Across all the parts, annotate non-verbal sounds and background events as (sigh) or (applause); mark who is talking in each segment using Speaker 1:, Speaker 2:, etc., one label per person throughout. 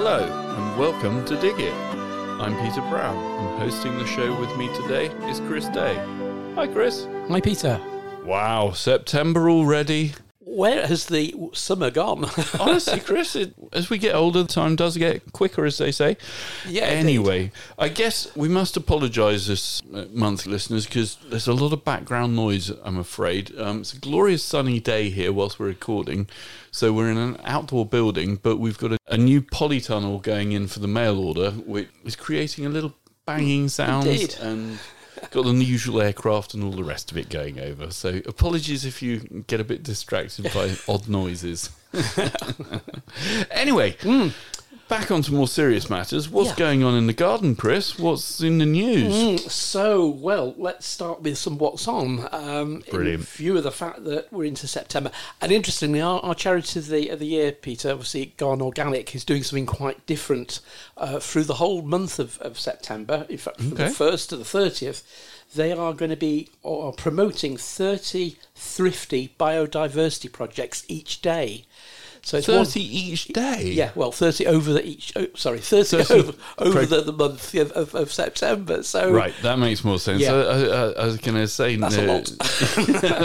Speaker 1: Hello, and welcome to Dig It. I'm Peter Brown, and hosting the show with me today is Chris Day. Hi, Chris.
Speaker 2: Hi, Peter.
Speaker 1: Wow, September already.
Speaker 2: Where has the summer gone? (laughs)
Speaker 1: Honestly, Chris, it, as we get older, time does get quicker, as they say.
Speaker 2: Yeah,
Speaker 1: Anyway, I guess we must apologise this uh, month, listeners, because there's a lot of background noise. I'm afraid um, it's a glorious sunny day here whilst we're recording, so we're in an outdoor building, but we've got a, a new polytunnel going in for the mail order, which is creating a little banging sound
Speaker 2: Indeed.
Speaker 1: and. Got the usual aircraft and all the rest of it going over. So apologies if you get a bit distracted by odd noises. (laughs) anyway, hmm. Back on to more serious matters. What's
Speaker 2: Yeah.
Speaker 1: going on in the garden, Chris? What's in the news?
Speaker 2: Mm, so, well, let's start with some what's on. Um,
Speaker 1: Brilliant.
Speaker 2: In view of the fact that we're into September, and interestingly, our, our charity of the of the year, Peter, obviously Garden Organic, is doing something quite different uh, through the whole month of, of September. In fact, from
Speaker 1: Okay.
Speaker 2: the first to the thirtieth. They are going to be uh, promoting 30 thrifty biodiversity projects each day. So it's one-
Speaker 1: 30 each day?
Speaker 2: Yeah, well, thirty over the each. Oh, sorry, thirty,
Speaker 1: 30
Speaker 2: over, over the, the month of, of, of September. So
Speaker 1: Right, that makes more sense.
Speaker 2: Yeah.
Speaker 1: I, I, I was going to say
Speaker 2: That's a
Speaker 1: no,
Speaker 2: lot. (laughs)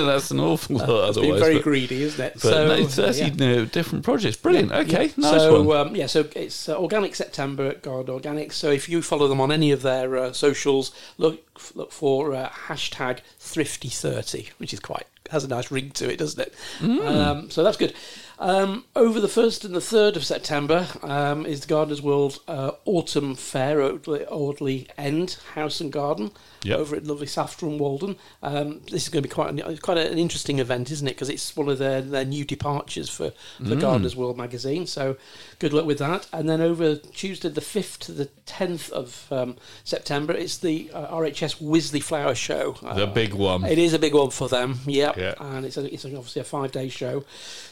Speaker 1: that's an awful lot.
Speaker 2: it's been very
Speaker 1: but,
Speaker 2: greedy, isn't it?
Speaker 1: but
Speaker 2: so
Speaker 1: no, 30
Speaker 2: yeah.
Speaker 1: no, different projects. Brilliant. Okay,
Speaker 2: Yeah.
Speaker 1: nice
Speaker 2: so,
Speaker 1: one.
Speaker 2: Um, yeah, so it's uh, Organic September at Garden Organic. So if you follow them on any of their uh, socials, look look for uh, hashtag Thrifty30, which is quite has a nice ring to it, doesn't it?
Speaker 1: Mm.
Speaker 2: Um, so that's good. Um, over the first and the third of September um, is the Gardeners World uh, Autumn Fair at Audley End House and Garden
Speaker 1: Yep.
Speaker 2: over at lovely Saffron Walden. Um, this is going to be quite an, quite an interesting event, isn't it? Because it's one of their, their new departures for, for
Speaker 1: Mm.
Speaker 2: the Gardeners World magazine. So good luck with that. And then over Tuesday the 5th to the 10th of um, September, it's the uh, RHS Wisley Flower Show.
Speaker 1: the
Speaker 2: Uh,
Speaker 1: big one.
Speaker 2: it is a big one for them, yep.
Speaker 1: Yeah.
Speaker 2: And it's, a, it's obviously a five day show,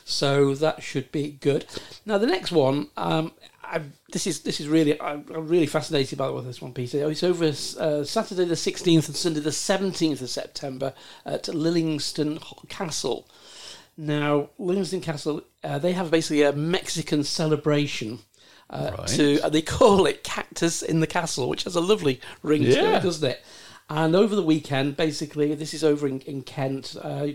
Speaker 2: so that should be good. Now the next one, um, I, this is this is really I'm, I'm really fascinated by this one, Peter. It's over uh, Saturday the sixteenth and Sunday the seventeenth of September at Lullingstone Castle. Now Lullingstone Castle, uh, they have basically a Mexican celebration. Uh,
Speaker 1: Right.
Speaker 2: To uh, they call it Cactus in the Castle, which has a lovely ring to it, doesn't it? And over the weekend, basically, this is over in, in Kent. Uh,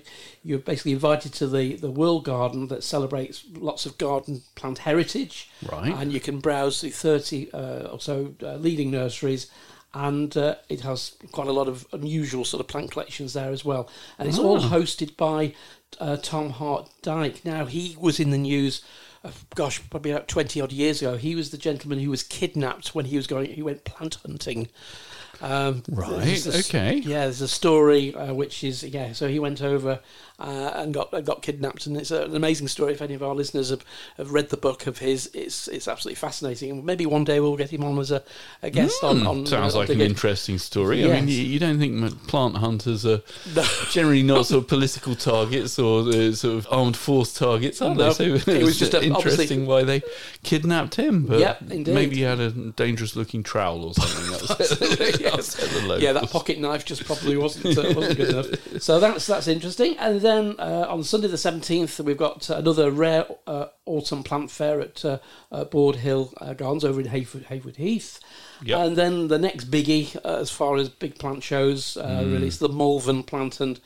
Speaker 2: you're basically invited to the, the World Garden that celebrates lots of garden plant heritage.
Speaker 1: Right.
Speaker 2: And you can browse the 30 uh, or so uh, leading nurseries. And uh, it has quite a lot of unusual sort of plant collections there as well. And it's all hosted by uh, Tom Hart Dyke. Now, he was in the news. Gosh, probably about twenty odd years ago, he was the gentleman who was kidnapped when he was going. He went plant hunting, um,
Speaker 1: Right,
Speaker 2: a
Speaker 1: okay.
Speaker 2: Yeah, there's a story uh, which is yeah. So he went over uh, and got uh, got kidnapped, and it's an amazing story. If any of our listeners have, have read the book of his, it's it's absolutely fascinating. And maybe one day we'll get him on as a, a guest on, on.
Speaker 1: Hmm, Sounds
Speaker 2: uh,
Speaker 1: like an interesting story. I mean, you, you don't think plant hunters are
Speaker 2: No.
Speaker 1: generally not sort of political targets or uh, sort of armed force targets, are
Speaker 2: No,
Speaker 1: they? So
Speaker 2: it was just a-
Speaker 1: interesting
Speaker 2: obviously-
Speaker 1: why they kidnapped him. But
Speaker 2: Yep, indeed.
Speaker 1: maybe he had a dangerous looking trowel or something. That was (laughs) (laughs)
Speaker 2: Yes. yeah, that pocket knife just probably wasn't uh, wasn't good enough. So that's that's interesting. And then uh, on Sunday the seventeenth, we've got another rare uh, autumn plant fair at uh, uh, Borde Hill uh, Gardens over in Haywood, Haywood Heath.
Speaker 1: Yep.
Speaker 2: And then the next biggie, uh, as far as big plant shows, uh,
Speaker 1: Mm.
Speaker 2: really, is the Malvern Plant and,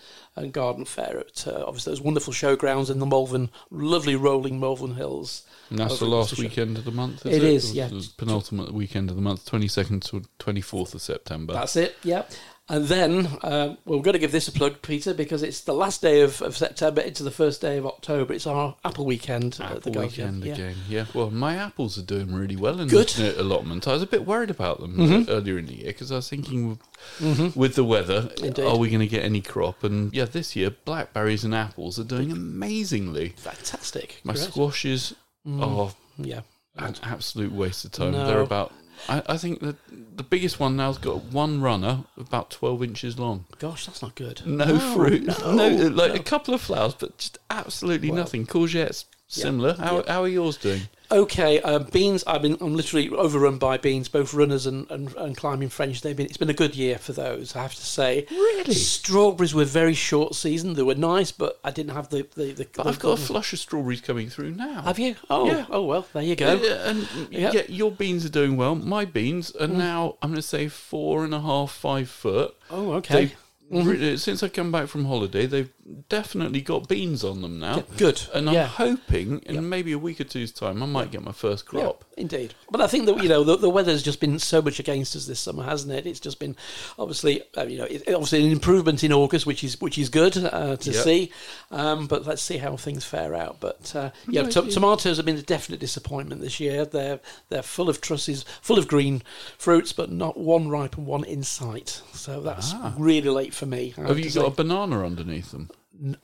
Speaker 2: and Garden Fair at uh, obviously those wonderful showgrounds in the Malvern, lovely rolling Malvern Hills.
Speaker 1: And that's the last weekend of the month.
Speaker 2: It
Speaker 1: Is
Speaker 2: is, yeah.
Speaker 1: penultimate weekend of the month, twenty second to twenty fourth of September.
Speaker 2: That's it, yeah. And then um, well, we've got to give this a plug, Peter, because it's the last day of, of September into the first day of October. It's our Apple weekend at the
Speaker 1: Apple weekend
Speaker 2: yeah.
Speaker 1: again. Yeah. Well, my apples are doing really well in
Speaker 2: Good. Mm-hmm.
Speaker 1: the allotment. I was a bit worried about them uh, earlier in the year because I was thinking with, with the weather,
Speaker 2: Indeed.
Speaker 1: are we going to get any crop? And yeah, this year blackberries and apples are doing amazingly.
Speaker 2: Fantastic.
Speaker 1: My
Speaker 2: Great.
Speaker 1: squashes are
Speaker 2: Yeah.
Speaker 1: an absolute waste of time.
Speaker 2: No.
Speaker 1: They're about. I, I think that the biggest one now's got one runner about twelve inches long.
Speaker 2: Gosh, that's not good.
Speaker 1: No, fruit. No, like
Speaker 2: no.
Speaker 1: a couple of flowers, but just absolutely
Speaker 2: Well.
Speaker 1: nothing. Courgettes, similar. How,
Speaker 2: yeah.
Speaker 1: how are yours doing?
Speaker 2: Okay, uh, beans. I've been. I'm literally overrun by beans. Both runners and, and, and climbing French. They've been. It's been a good year for those. I have to say.
Speaker 1: Really?
Speaker 2: Strawberries were very short season. They were nice, but I didn't have the the. the
Speaker 1: But
Speaker 2: the-
Speaker 1: I've got a flush of strawberries coming through now.
Speaker 2: Have you? Oh,
Speaker 1: Yeah.
Speaker 2: oh well. There you go.
Speaker 1: Yeah, and
Speaker 2: Yeah.
Speaker 1: yeah, your beans are doing well. My beans are now, I'm going to say, four and a half, five foot.
Speaker 2: Oh, okay.
Speaker 1: Re- since I come back from holiday, they've definitely got beans on them now.
Speaker 2: Good.
Speaker 1: And I'm
Speaker 2: yeah.
Speaker 1: hoping in maybe a week or two's time, I might get my first crop.
Speaker 2: Yeah, indeed. But I think that you know the, the weather's just been so much against us this summer, hasn't it? It's just been obviously uh, you know it, obviously an improvement in August, which is which is good uh, to
Speaker 1: Yep.
Speaker 2: see. Um, but let's see how things fare out. But uh, yeah, to- tomatoes have been a definite disappointment this year. They're they're full of trusses, full of green fruits, but not one ripe and one in sight. So that's really late for me. I
Speaker 1: Ah. Have you got a banana underneath them?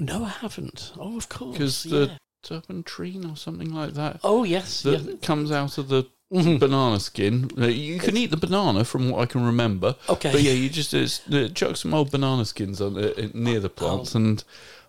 Speaker 2: No, I haven't. Oh, of course.
Speaker 1: Because
Speaker 2: yeah.
Speaker 1: the turpentine or something like that
Speaker 2: oh yes,
Speaker 1: that
Speaker 2: yeah.
Speaker 1: comes out of the banana skin. You can eat the banana from what I can remember.
Speaker 2: Okay.
Speaker 1: But yeah, you just uh, chuck some old banana skins on uh, near the plants and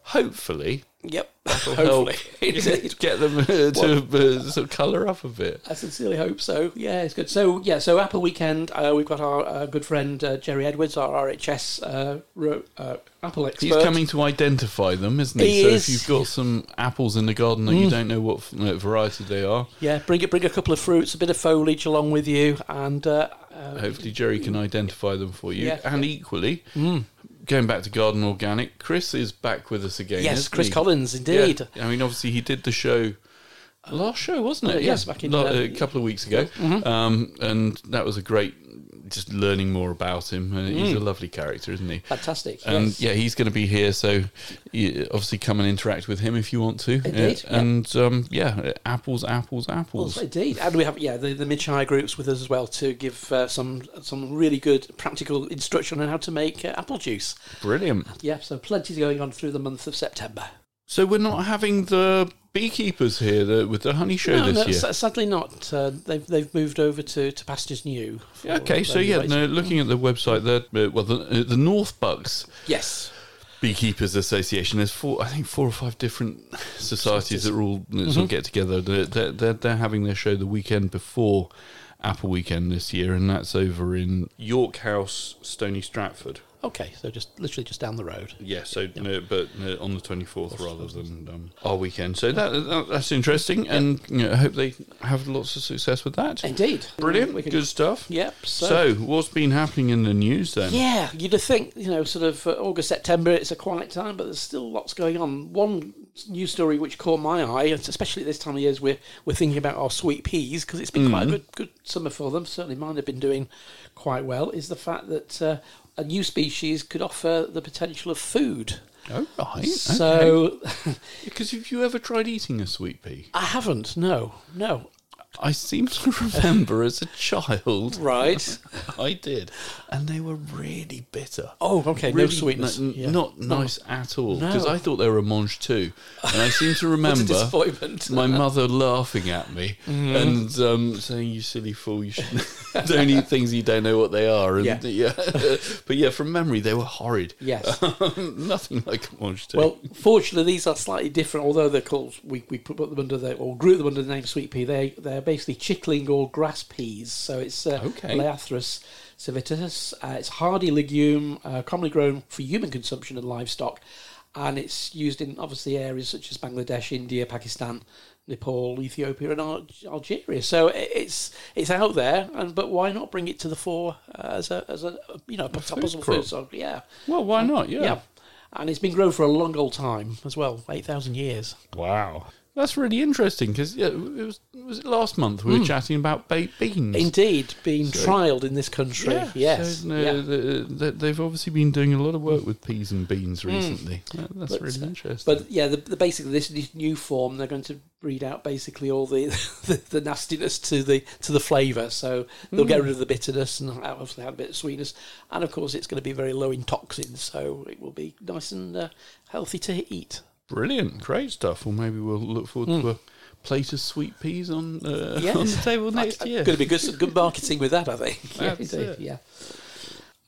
Speaker 1: hopefully
Speaker 2: Yep.
Speaker 1: that'll (laughs)
Speaker 2: Hopefully,
Speaker 1: help (laughs) get them uh, to uh, sort of colour up a bit.
Speaker 2: I sincerely hope so. Yeah, it's good. So yeah, so Apple Weekend, uh, we've got our uh, good friend uh, Gerry Edwards, our RHS uh, uh, Apple expert.
Speaker 1: He's coming to identify them, isn't he?
Speaker 2: He
Speaker 1: so
Speaker 2: is.
Speaker 1: if you've got some apples in the garden that you don't know what uh, variety they are,
Speaker 2: Yeah, bring it, bring a couple of fruits, a bit of foliage along with you, and
Speaker 1: hopefully Gerry can identify them for you.
Speaker 2: Yeah.
Speaker 1: And equally, going back to Garden Organic, Chris is back with us again.
Speaker 2: yes, Chris
Speaker 1: he?
Speaker 2: Collins,
Speaker 1: Yeah.
Speaker 2: indeed.
Speaker 1: I mean, obviously, he did the show. Last show, wasn't it?
Speaker 2: Uh, yes, back in, uh,
Speaker 1: a couple of weeks ago, um, and that was a great, just learning more about him. Uh, he's a lovely character, isn't he?
Speaker 2: Fantastic.
Speaker 1: And
Speaker 2: yes.
Speaker 1: yeah, he's going to be here, so you obviously come and interact with him if you want to.
Speaker 2: Indeed,
Speaker 1: Uh, and um, yeah, apples, apples,
Speaker 2: Well,
Speaker 1: apples.
Speaker 2: indeed, and we have yeah the, the Mid Shires group with us as well to give uh, some some really good practical instruction on how to make uh, apple juice.
Speaker 1: Brilliant.
Speaker 2: Yeah, so plenty going on through the month of September.
Speaker 1: So we're not having the beekeepers here the, with the honey show
Speaker 2: no,
Speaker 1: this
Speaker 2: no,
Speaker 1: year.
Speaker 2: sa- sadly not. Uh, they've they've moved over to, to pastures new. for
Speaker 1: Okay, so yeah, no, looking at the website, there, uh, well, the, uh, the North Bucks
Speaker 2: yes,
Speaker 1: Beekeepers Association. There's four, I think, four or five different societies that are all sort
Speaker 2: Mm-hmm.
Speaker 1: of get together. They're, they're, they're, they're having their show the weekend before Apple Weekend this year, and that's over in York House, Stony Stratford.
Speaker 2: Okay, so just literally just down the road.
Speaker 1: Yeah, so no, but uh, on the twenty fourth rather than um, our weekend. So that, that that's interesting, and you know, I hope they have lots of success with that.
Speaker 2: Indeed,
Speaker 1: Brilliant,
Speaker 2: can-
Speaker 1: good stuff.
Speaker 2: Yep. So,
Speaker 1: So, what's been happening in the news then?
Speaker 2: yeah, you'd think you know, sort of uh, August September, it's a quiet time, but there's still lots going on. One news story which caught my eye, especially at this time of year, is we're we're thinking about our sweet peas because it's been quite a good good summer for them. Certainly, mine have been doing quite well. Is the fact that uh, a new species could offer the potential of food.
Speaker 1: Oh right.
Speaker 2: So
Speaker 1: because (laughs) have you ever tried eating a sweet pea?
Speaker 2: I haven't. No, no.
Speaker 1: I seem to (laughs) remember as a child,
Speaker 2: Right. (laughs)
Speaker 1: I did, and they were really bitter.
Speaker 2: Oh, okay. no sweetness.
Speaker 1: n-
Speaker 2: Yeah.
Speaker 1: Not nice at all. Because
Speaker 2: No.
Speaker 1: I thought they were a mangetout, and I seem to (laughs) remember my mother laughing at me
Speaker 2: Mm-hmm.
Speaker 1: and um, saying, "You silly fool! You don't eat things you don't know what they are." And
Speaker 2: Yeah.
Speaker 1: yeah, but yeah, from memory, they were horrid.
Speaker 2: Yes.
Speaker 1: Nothing like a mangetout.
Speaker 2: Well, fortunately, these are slightly different. Although they're called, we, we put them under the or group them under the name sweet pea. They they're basically chickling or grass peas. So it's uh,
Speaker 1: Okay.
Speaker 2: Civitas. Uh, it's a hardy legume, uh, commonly grown for human consumption and livestock, and it's used in obviously areas such as Bangladesh, India, Pakistan. Nepal, Ethiopia, and Al- Algeria. So it's it's out there, and but why not bring it to the fore uh, as a as a you know a possible food? So yeah,
Speaker 1: well, why not? Yeah.
Speaker 2: yeah. And it's been grown for a long old time as well, 8,000 years.
Speaker 1: Wow. That's really interesting because yeah, it was was it last month we were chatting about baked beans.
Speaker 2: Indeed, being
Speaker 1: So-
Speaker 2: trialled in this country.
Speaker 1: Yeah,
Speaker 2: yes.
Speaker 1: so, uh,
Speaker 2: yeah.
Speaker 1: the- the- they've obviously been doing a lot of work with peas and beans recently. That- that's
Speaker 2: But,
Speaker 1: really
Speaker 2: uh,
Speaker 1: interesting.
Speaker 2: But yeah, the, the basically this, this new form, they're going to breed out basically all the (laughs) the, the nastiness to the to the flavour. So they'll get rid of the bitterness and obviously have a bit of sweetness. And of course, it's going to be very low in toxins, so it will be nice and uh, healthy to eat.
Speaker 1: Brilliant, great stuff. Well, maybe we'll look forward to a plate of sweet peas on uh, (laughs)
Speaker 2: Yes.
Speaker 1: on the table next year.
Speaker 2: Going to be good, some good marketing with that, I think. (laughs) Yeah, indeed,
Speaker 1: it.
Speaker 2: yeah.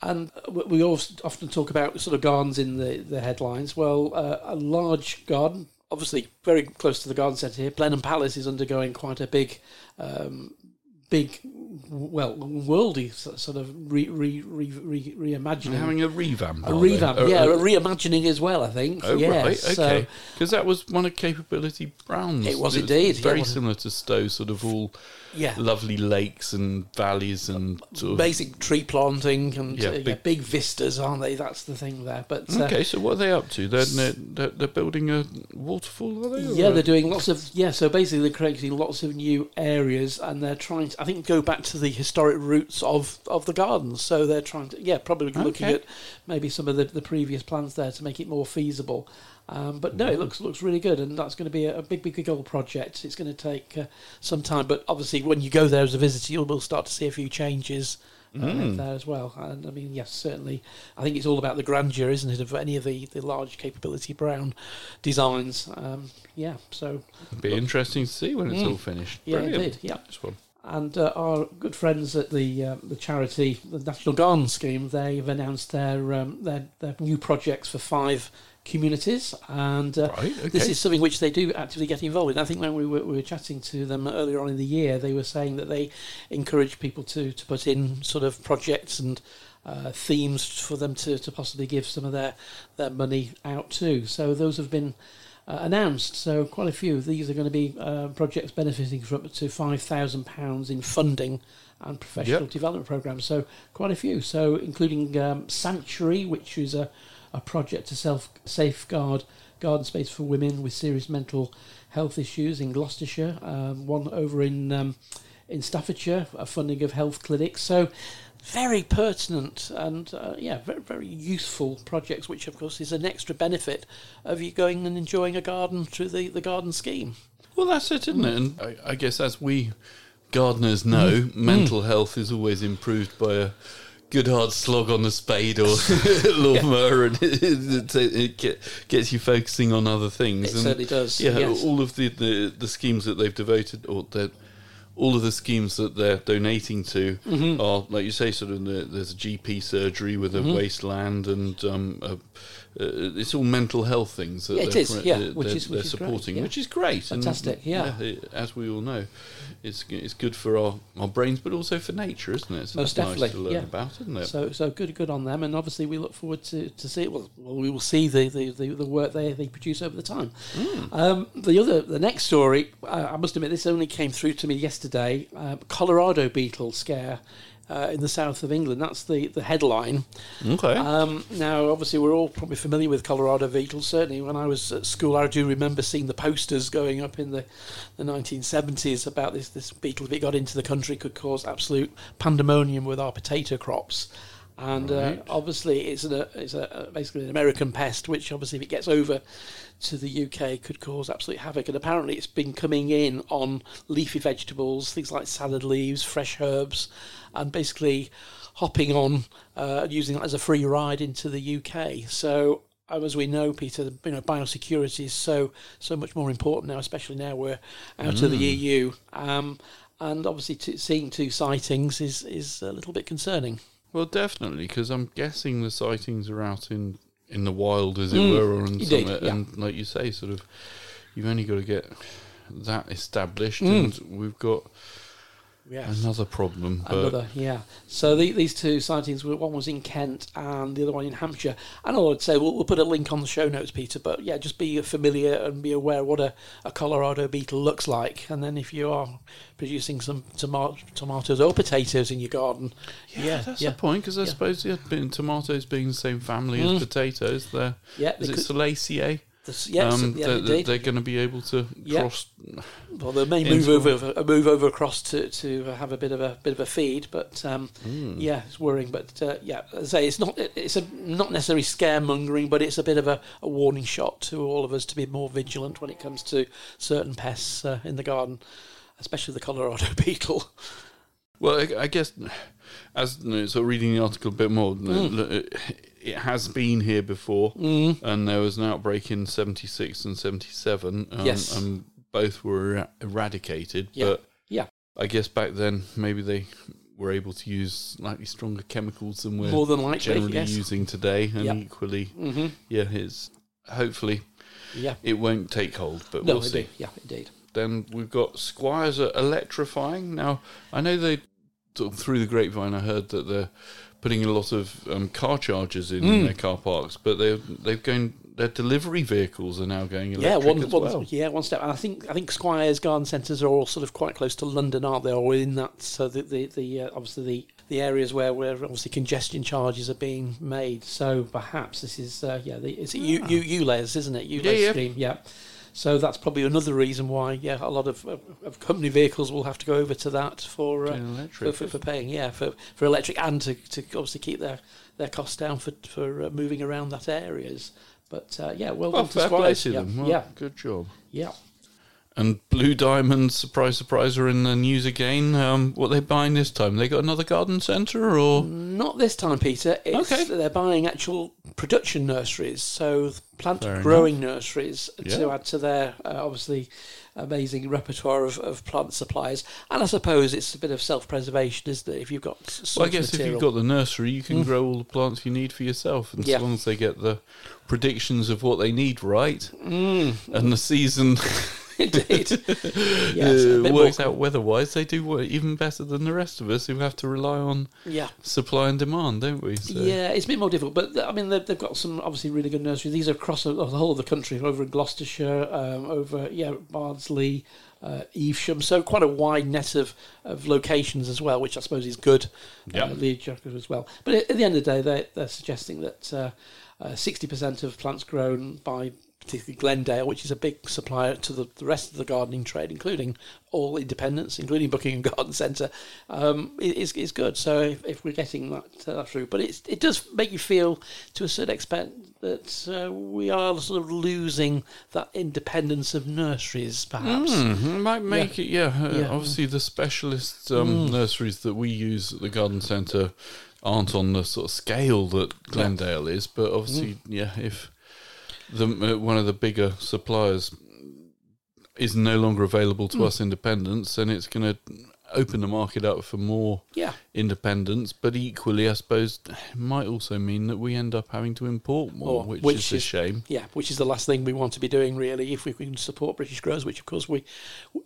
Speaker 2: And we we also often talk about sort of gardens in the, the headlines. Well, uh, a large garden, obviously very close to the garden centre here. Blenheim Palace is undergoing quite a big, um, big, well, worldy sort of re, re, re, re, reimagining.
Speaker 1: Having a revamp.
Speaker 2: a
Speaker 1: they?
Speaker 2: revamp,
Speaker 1: Oh,
Speaker 2: yeah,
Speaker 1: oh,
Speaker 2: a reimagining as well. I think.
Speaker 1: Oh,
Speaker 2: yeah,
Speaker 1: right, okay. Because that was one of Capability Brown's.
Speaker 2: It was indeed, yeah,
Speaker 1: Very
Speaker 2: wasn't
Speaker 1: similar to Stowe, sort of all
Speaker 2: yeah,
Speaker 1: lovely lakes and valleys and sort of.
Speaker 2: basic tree planting and
Speaker 1: Yeah,
Speaker 2: uh, yeah,
Speaker 1: big-
Speaker 2: big, vistas, aren't they? That's the thing there. But uh,
Speaker 1: Okay, so what are they up to? They're, they're, they're, they're building a waterfall, are they?
Speaker 2: Yeah, they're doing lots of yeah. So basically, they're creating lots of new areas, and they're trying to, I think, go back to the historic roots of of the gardens. So they're trying to, yeah, probably looking
Speaker 1: Okay.
Speaker 2: at maybe some of the, the previous plans there to make it more feasible. Um, but no, it looks looks really good, and that's going to be a, a big, big, big old project. It's going to take uh, some time, but obviously, when you go there as a visitor, you will start to see a few changes. Uh,
Speaker 1: Mm.
Speaker 2: there as well, and I mean, yes, certainly. I think it's all about the grandeur, isn't it, of any of the, the large capability brown designs. Um, yeah, so
Speaker 1: It'd be interesting to see when it's
Speaker 2: Mm.
Speaker 1: all finished.
Speaker 2: yeah,
Speaker 1: Brilliant.
Speaker 2: indeed, yeah.
Speaker 1: This one.
Speaker 2: And uh, our good friends at the uh, the charity, the National Garden Scheme, they've announced their um, their, their new projects for five communities, and uh,
Speaker 1: Right, okay.
Speaker 2: this is something which they do actively get involved in. I think when we were, we were chatting to them earlier on in the year, they were saying that they encourage people to, to put in sort of projects and uh, themes for them to, to possibly give some of their, their money out to. So those have been uh, announced. So quite a few. of These are going to be uh, projects benefiting from up to five thousand pounds in funding and professional
Speaker 1: Yep.
Speaker 2: development programs. So quite a few. So including um, Sanctuary, which is a, a project to self safeguard garden space for women with serious mental health issues in Gloucestershire. Um, one over in um, in Staffordshire, a funding of health clinics. So very pertinent and uh, yeah, very very useful projects, which of course is an extra benefit of you going and enjoying a garden through the, the garden scheme.
Speaker 1: Well, that's it, isn't it? And I, I guess as we gardeners know,
Speaker 2: Mm.
Speaker 1: mental health is always improved by a good hard slog on the spade or (laughs) (laughs) lawnmower, and (laughs) it, it, it gets you focusing on other things.
Speaker 2: It
Speaker 1: and
Speaker 2: certainly does,
Speaker 1: Yeah,
Speaker 2: yes.
Speaker 1: all of the, the, the schemes that they've devoted, or that all of the schemes that they're donating to
Speaker 2: Mm-hmm.
Speaker 1: are, like you say, sort of the, there's a GP surgery with
Speaker 2: Mm-hmm.
Speaker 1: a wasteland, and um, a, uh, it's all mental health things that
Speaker 2: Yeah, it
Speaker 1: they're,
Speaker 2: is, yeah, which
Speaker 1: they're-
Speaker 2: is- which
Speaker 1: they're
Speaker 2: is
Speaker 1: supporting,
Speaker 2: yeah.
Speaker 1: which is great. and,
Speaker 2: Fantastic, yeah.
Speaker 1: it- as we all know, it's it's good for our, our brains, but also for nature, isn't it? So
Speaker 2: Most
Speaker 1: that's nice
Speaker 2: definitely,
Speaker 1: to learn
Speaker 2: yeah.
Speaker 1: about, isn't it?
Speaker 2: So so good good on them, and obviously we look forward to, to see well, well we will see the, the, the, the work they, they produce over the time. Um, the other the next story, uh, I must admit this only came through to me yesterday. Uh, Colorado beetle scare. Uh, in the south of England, that's the, the headline.
Speaker 1: okay.
Speaker 2: Um, now, obviously, we're all probably familiar with Colorado beetles. Certainly, when I was at school, I do remember seeing the posters going up in the, the 1970s about this this beetle. If it got into the country, could cause absolute pandemonium with our potato crops. And uh, obviously, it's, an, it's a, basically an American pest, which obviously, if it gets over to the UK, could cause absolute havoc. And apparently, it's been coming in on leafy vegetables, things like salad leaves, fresh herbs, and basically hopping on uh, and using that as a free ride into the UK. So, um, as we know, Peter, you know, biosecurity is so so much more important now, especially now we're out of the EU. Um, and obviously, t- seeing two sightings is is a little bit concerning.
Speaker 1: Well, definitely, because I'm guessing the sightings are out in, in the wild, as it
Speaker 2: Mm,
Speaker 1: were, or on
Speaker 2: indeed,
Speaker 1: summit.
Speaker 2: yeah.
Speaker 1: And like you say, sort of, you've only got to get that established,
Speaker 2: Mm.
Speaker 1: and we've got
Speaker 2: Yes.
Speaker 1: another problem. But
Speaker 2: Another, yeah. So the, these two sightings, were one was in Kent and the other one in Hampshire. And all I'd say, we'll, we'll put a link on the show notes, Peter. But yeah, just be familiar and be aware what a, a Colorado beetle looks like. And then if you are producing some toma- tomatoes or potatoes in your garden,
Speaker 1: yeah, that's
Speaker 2: yeah,
Speaker 1: the point, because I
Speaker 2: Yeah.
Speaker 1: suppose yeah, tomatoes being the same family
Speaker 2: Mm.
Speaker 1: as potatoes, they're
Speaker 2: yeah,
Speaker 1: is it
Speaker 2: could- Solanaceae? Yes,
Speaker 1: um,
Speaker 2: yeah,
Speaker 1: they're, they're going to be able to
Speaker 2: Yeah.
Speaker 1: cross.
Speaker 2: Well, they may move over, uh, move over across to, to have a bit of a bit of a feed, but um,
Speaker 1: Mm.
Speaker 2: yeah, it's worrying. But uh, yeah, as I say it's not it's a not necessarily scaremongering, but it's a bit of a, a warning shot to all of us to be more vigilant when it comes to certain pests uh, in the garden, especially the Colorado (laughs) beetle.
Speaker 1: Well, I, I guess as you know, of reading the article a bit more,
Speaker 2: Mm.
Speaker 1: it, it has been here before,
Speaker 2: Mm.
Speaker 1: and there was an outbreak in '76 and '77. Um,
Speaker 2: Yes.
Speaker 1: and both were eradicated.
Speaker 2: Yeah.
Speaker 1: But
Speaker 2: Yeah.
Speaker 1: I guess back then maybe they were able to use slightly stronger chemicals than we're
Speaker 2: More than likely,
Speaker 1: generally
Speaker 2: yes.
Speaker 1: using today, and
Speaker 2: Yep.
Speaker 1: equally,
Speaker 2: hmm
Speaker 1: yeah, it's hopefully
Speaker 2: Yeah.
Speaker 1: it won't take hold. But
Speaker 2: No,
Speaker 1: we'll see.
Speaker 2: indeed. Yeah, indeed.
Speaker 1: Then we've got Squires are electrifying. Now, I know they, sort of through the grapevine, I heard that they're putting a lot of um, car chargers in, in their car parks, but they're, they've going, their delivery vehicles are now going
Speaker 2: Yeah,
Speaker 1: electric
Speaker 2: one,
Speaker 1: as
Speaker 2: one,
Speaker 1: well.
Speaker 2: yeah, one step. And I think I think Squires garden centres are all sort of quite close to London, aren't they? Or within that, so the the, the uh, obviously the, the areas where where obviously congestion charges are being made. So perhaps this is uh, yeah, the, it's U, U, ULEZ, isn't it? ULEZ
Speaker 1: Yeah, yeah.
Speaker 2: scheme, yeah. So that's probably another reason why yeah, a lot of, of, company vehicles will have to go over to that for uh, for, for, for paying, yeah, for, for electric and to, to obviously keep their, their costs down for for uh, moving around that areas. But uh, yeah, well,
Speaker 1: Well,
Speaker 2: done to
Speaker 1: fair play to
Speaker 2: yeah,
Speaker 1: them. Well,
Speaker 2: yeah,
Speaker 1: good job.
Speaker 2: yeah.
Speaker 1: And Blue Diamonds, surprise, surprise, are in the news again. Um, what they buying this time? They got another garden centre, or
Speaker 2: Not this time, Peter. It's,
Speaker 1: Okay.
Speaker 2: They're buying actual production nurseries, so plant
Speaker 1: Fair
Speaker 2: growing nurseries to add to their uh, obviously amazing repertoire of, of plant supplies. And I suppose it's a bit of self preservation, isn't it? If you've got
Speaker 1: well, I guess if you've got the nursery, you can grow all the plants you need for yourself, and
Speaker 2: Yeah.
Speaker 1: as long as they get the predictions of what they need right, and the season
Speaker 2: Indeed. (laughs) yes,
Speaker 1: uh,
Speaker 2: bit
Speaker 1: works
Speaker 2: more-
Speaker 1: out weather-wise, they do work even better than the rest of us who have to rely on
Speaker 2: Yeah.
Speaker 1: supply and demand, don't we? So,
Speaker 2: Yeah, it's a bit more difficult, but I mean they've, they've got some obviously really good nurseries. These are across the the whole of the country, over in Gloucestershire, um, over yeah Bardsley, uh, Evesham. So quite a wide net of, of locations as well, which I suppose is good.
Speaker 1: Yeah.
Speaker 2: uh, lead as well. But at, at the end of the day, they they're suggesting that uh, uh, sixty percent of plants grown by particularly Glendale, which is a big supplier to the, the rest of the gardening trade, including all independents, including Buckingham (laughs) Garden Centre, um, is, is good. So if, if we're getting that, uh, through, but it's, it does make you feel to a certain extent that uh, we are sort of losing that independence of nurseries, perhaps.
Speaker 1: It might make it, yeah. uh,
Speaker 2: Yeah.
Speaker 1: Obviously, the specialist um, nurseries that we use at the garden centre aren't on the sort of scale that Glendale is, but obviously, yeah, if the uh, one of the bigger suppliers is no longer available to us independents, and it's going to open the market up for more
Speaker 2: Yeah.
Speaker 1: independents. But equally, I suppose, it might also mean that we end up having to import more,
Speaker 2: Or-
Speaker 1: which,
Speaker 2: which
Speaker 1: is a shame.
Speaker 2: Yeah, which is the last thing we want to be doing, really, if we can support British growers, which of course we,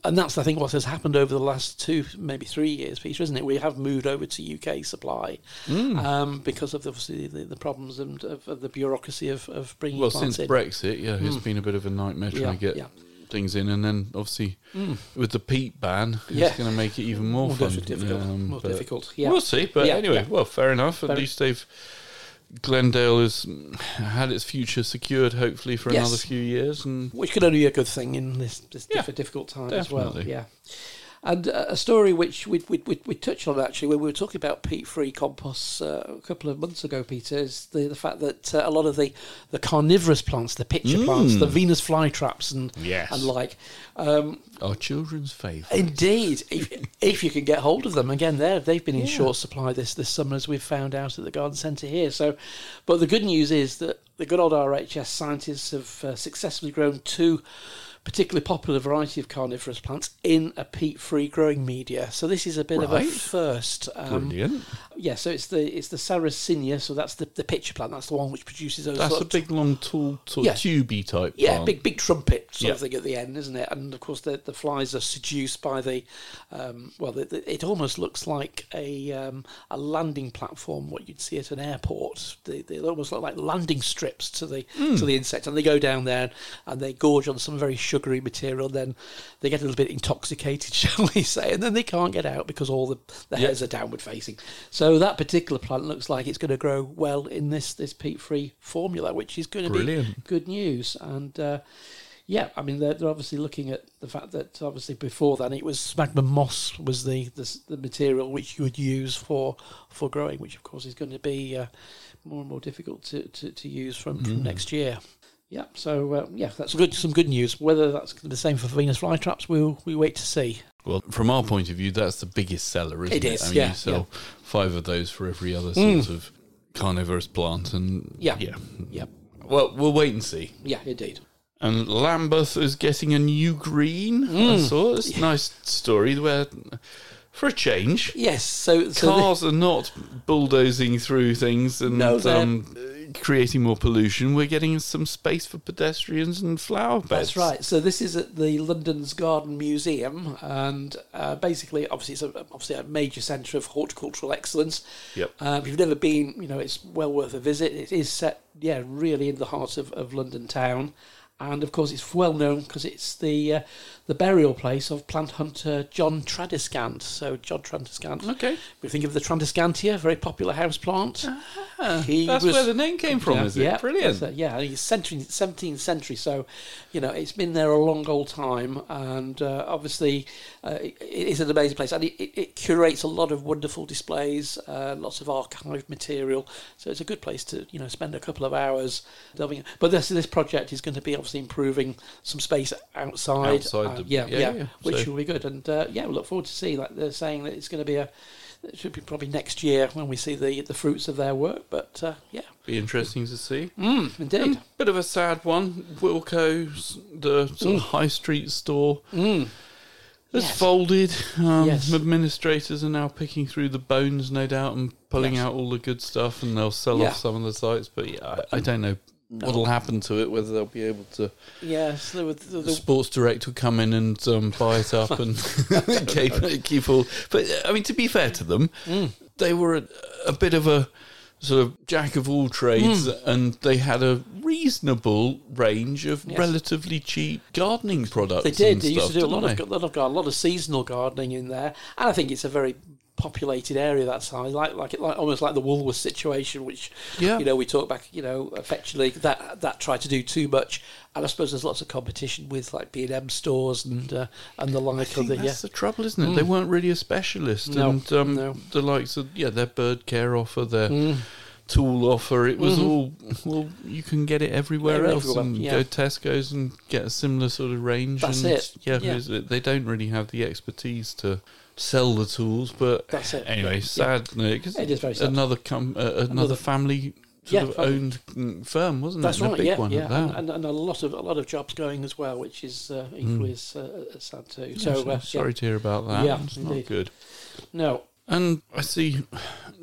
Speaker 2: and that's I think what has happened over the last two, maybe three years, Peter, isn't it? We have moved over to UK supply
Speaker 1: Hmm.
Speaker 2: um, because of obviously the, the problems and of, of the bureaucracy of, of bringing
Speaker 1: Well, since
Speaker 2: in.
Speaker 1: Brexit, yeah, it's been a bit of a nightmare trying
Speaker 2: Yeah,
Speaker 1: to get
Speaker 2: yeah.
Speaker 1: Things in, and then obviously with the peat ban,
Speaker 2: Yeah.
Speaker 1: it's going to make it even more,
Speaker 2: more
Speaker 1: fun.
Speaker 2: difficult,
Speaker 1: Um,
Speaker 2: more difficult. Yeah,
Speaker 1: We'll see, but
Speaker 2: Yeah,
Speaker 1: anyway,
Speaker 2: yeah.
Speaker 1: well, fair enough. At
Speaker 2: Fair-
Speaker 1: least they've Glendale has had its future secured, hopefully for
Speaker 2: Yes.
Speaker 1: another few years, and
Speaker 2: which could only be a good thing in this, this
Speaker 1: Yeah,
Speaker 2: difficult time as well. Yeah. And uh, a story which we we, we, we touched on actually when we were talking about peat-free composts uh, a couple of months ago, Peter, is the, the fact that uh, a lot of the, the carnivorous plants, the pitcher plants, the Venus flytraps and
Speaker 1: Mm. Yes.
Speaker 2: and like, um,
Speaker 1: our children's favourite.
Speaker 2: indeed, (laughs) if, if you can get hold of them, again, they've been in short supply this this summer as we've found out at the garden centre here. So, but the good news is that the good old RHS scientists have uh, successfully grown two particularly popular variety of carnivorous plants in a peat-free growing media. So this is a bit of a first. Um,
Speaker 1: Brilliant.
Speaker 2: yeah, so it's the it's the Sarracenia, so that's the, the pitcher plant. That's the one which produces those.
Speaker 1: That's a big, long, tall, sort
Speaker 2: Yeah.
Speaker 1: of tubey type
Speaker 2: yeah,
Speaker 1: plant.
Speaker 2: big big trumpet sort
Speaker 1: Yeah.
Speaker 2: of thing at the end, isn't it? And of course, the the flies are seduced by the, um, well, the, the, it almost looks like a um, a landing platform, what you'd see at an airport. They, they almost look like landing strips to the
Speaker 1: Hmm.
Speaker 2: to the insect, and they go down there and they gorge on some very sugary material. Then they get a little bit intoxicated, (laughs) shall we say, and then they can't get out because all the the
Speaker 1: Yeah.
Speaker 2: heads are downward facing. So that particular plant looks like it's going to grow well in this this peat free formula, which is going to be good news. And uh, yeah, I mean they're, they're obviously looking at the fact that obviously before then it was sphagnum moss was the, the the material which you would use for for growing, which of course is going to be uh, more and more difficult to, to, to use from, from next year. Yeah, so uh, yeah, that's good. Some good news. Whether that's the same for Venus flytraps, we'll we wait to see.
Speaker 1: Well, from our point of view, that's the biggest seller, isn't
Speaker 2: It
Speaker 1: it?
Speaker 2: is,
Speaker 1: I mean,
Speaker 2: yeah,
Speaker 1: you sell
Speaker 2: yeah.
Speaker 1: five of those for every other sort of carnivorous plant, and
Speaker 2: Yeah.
Speaker 1: yeah.
Speaker 2: Yeah,
Speaker 1: Well, we'll wait and see.
Speaker 2: yeah, indeed.
Speaker 1: And Lambeth is getting a new green.
Speaker 2: Mm.
Speaker 1: I saw it's a nice story where, for a change,
Speaker 2: Yes, so so the-
Speaker 1: cars are not bulldozing through things and
Speaker 2: No,
Speaker 1: um, creating more pollution, we're getting some space for pedestrians and flower beds.
Speaker 2: That's right. So this is at the London's Garden Museum, and uh, basically, obviously, it's a, obviously a major centre of horticultural excellence.
Speaker 1: Yep.
Speaker 2: Uh, if you've never been, you know, it's well worth a visit. It is set, yeah, really in the heart of, of London town, and of course, it's well known because it's the uh, the burial place of plant hunter John Tradescant. So John Tradescant.
Speaker 1: Okay.
Speaker 2: We think of the Tradescantia, very popular house plant.
Speaker 1: Ah,
Speaker 2: He
Speaker 1: that's
Speaker 2: was-
Speaker 1: where the name came from,
Speaker 2: yeah,
Speaker 1: is it?
Speaker 2: Yeah,
Speaker 1: Brilliant.
Speaker 2: it, yeah, it's century, 17th century, so you know it's been there a long old time, and uh, obviously uh, it, it is an amazing place, and it, it, curates a lot of wonderful displays, uh, lots of archive material. So it's a good place to you know spend a couple of hours delving. But this this project is going to be obviously improving some space outside.
Speaker 1: Outside
Speaker 2: uh,
Speaker 1: the-
Speaker 2: yeah,
Speaker 1: yeah,
Speaker 2: yeah,
Speaker 1: yeah.
Speaker 2: which
Speaker 1: So-
Speaker 2: will be good, and uh, yeah, we look forward to see. Like they're saying that it's going to be a. It should be probably next year when we see the the fruits of their work, but uh, yeah,
Speaker 1: Be interesting to see.
Speaker 2: mm, indeed.
Speaker 1: And bit of a sad one. Wilco's, the sort of high street store,
Speaker 2: Mm.
Speaker 1: has
Speaker 2: Yes.
Speaker 1: folded. Um,
Speaker 2: Yes.
Speaker 1: Administrators are now picking through the bones, no doubt, and pulling
Speaker 2: Yes.
Speaker 1: out all the good stuff, and they'll sell
Speaker 2: Yeah.
Speaker 1: off some of the sites. But yeah, I, I don't know what'll happen to it. Whether they'll be able to.
Speaker 2: Yes, the,
Speaker 1: The
Speaker 2: the,
Speaker 1: sports director will come in and um, buy it up and (laughs) (laughs) keep, keep all. But I mean, to be fair to them,
Speaker 2: Mm.
Speaker 1: they were a, a bit of a sort of jack of all trades,
Speaker 2: Mm.
Speaker 1: and they had a reasonable range of
Speaker 2: Yes.
Speaker 1: relatively cheap gardening products.
Speaker 2: they did.
Speaker 1: and
Speaker 2: They used
Speaker 1: stuff,
Speaker 2: to do a lot of, lot of a lot of seasonal gardening in there, and I think it's a very populated area that size, like like it like almost like the Woolworths situation, which
Speaker 1: Yeah.
Speaker 2: you know we talk back, you know, affectionately that that tried to do too much, and I suppose there's lots of competition with like B and M stores and uh, and the like
Speaker 1: I
Speaker 2: of the
Speaker 1: that's
Speaker 2: yeah.
Speaker 1: the trouble, isn't it? They weren't really a specialist,
Speaker 2: No,
Speaker 1: and um,
Speaker 2: no.
Speaker 1: the likes of yeah, their bird care offer, their
Speaker 2: Mm.
Speaker 1: tool offer. It was
Speaker 2: Mhm.
Speaker 1: all well, you can get it everywhere
Speaker 2: Yeah,
Speaker 1: else,
Speaker 2: everywhere,
Speaker 1: and
Speaker 2: yeah.
Speaker 1: go Tesco's and get a similar sort of range.
Speaker 2: That's
Speaker 1: and,
Speaker 2: it,
Speaker 1: Yeah, because they don't really have the expertise to sell the tools. But
Speaker 2: That's it.
Speaker 1: anyway, sad because
Speaker 2: It is very sad.
Speaker 1: another com- uh, another,
Speaker 2: Another-
Speaker 1: family sort
Speaker 2: Yeah,
Speaker 1: of owned mm, firm, wasn't
Speaker 2: That's
Speaker 1: it? And
Speaker 2: right.
Speaker 1: a big
Speaker 2: yeah,
Speaker 1: one
Speaker 2: yeah, and, and, and a lot of a lot of jobs going as well, which is uh, equally as uh, sad too. So
Speaker 1: Yeah,
Speaker 2: uh,
Speaker 1: sorry to hear about that.
Speaker 2: Yeah,
Speaker 1: it's not good.
Speaker 2: no,
Speaker 1: And I see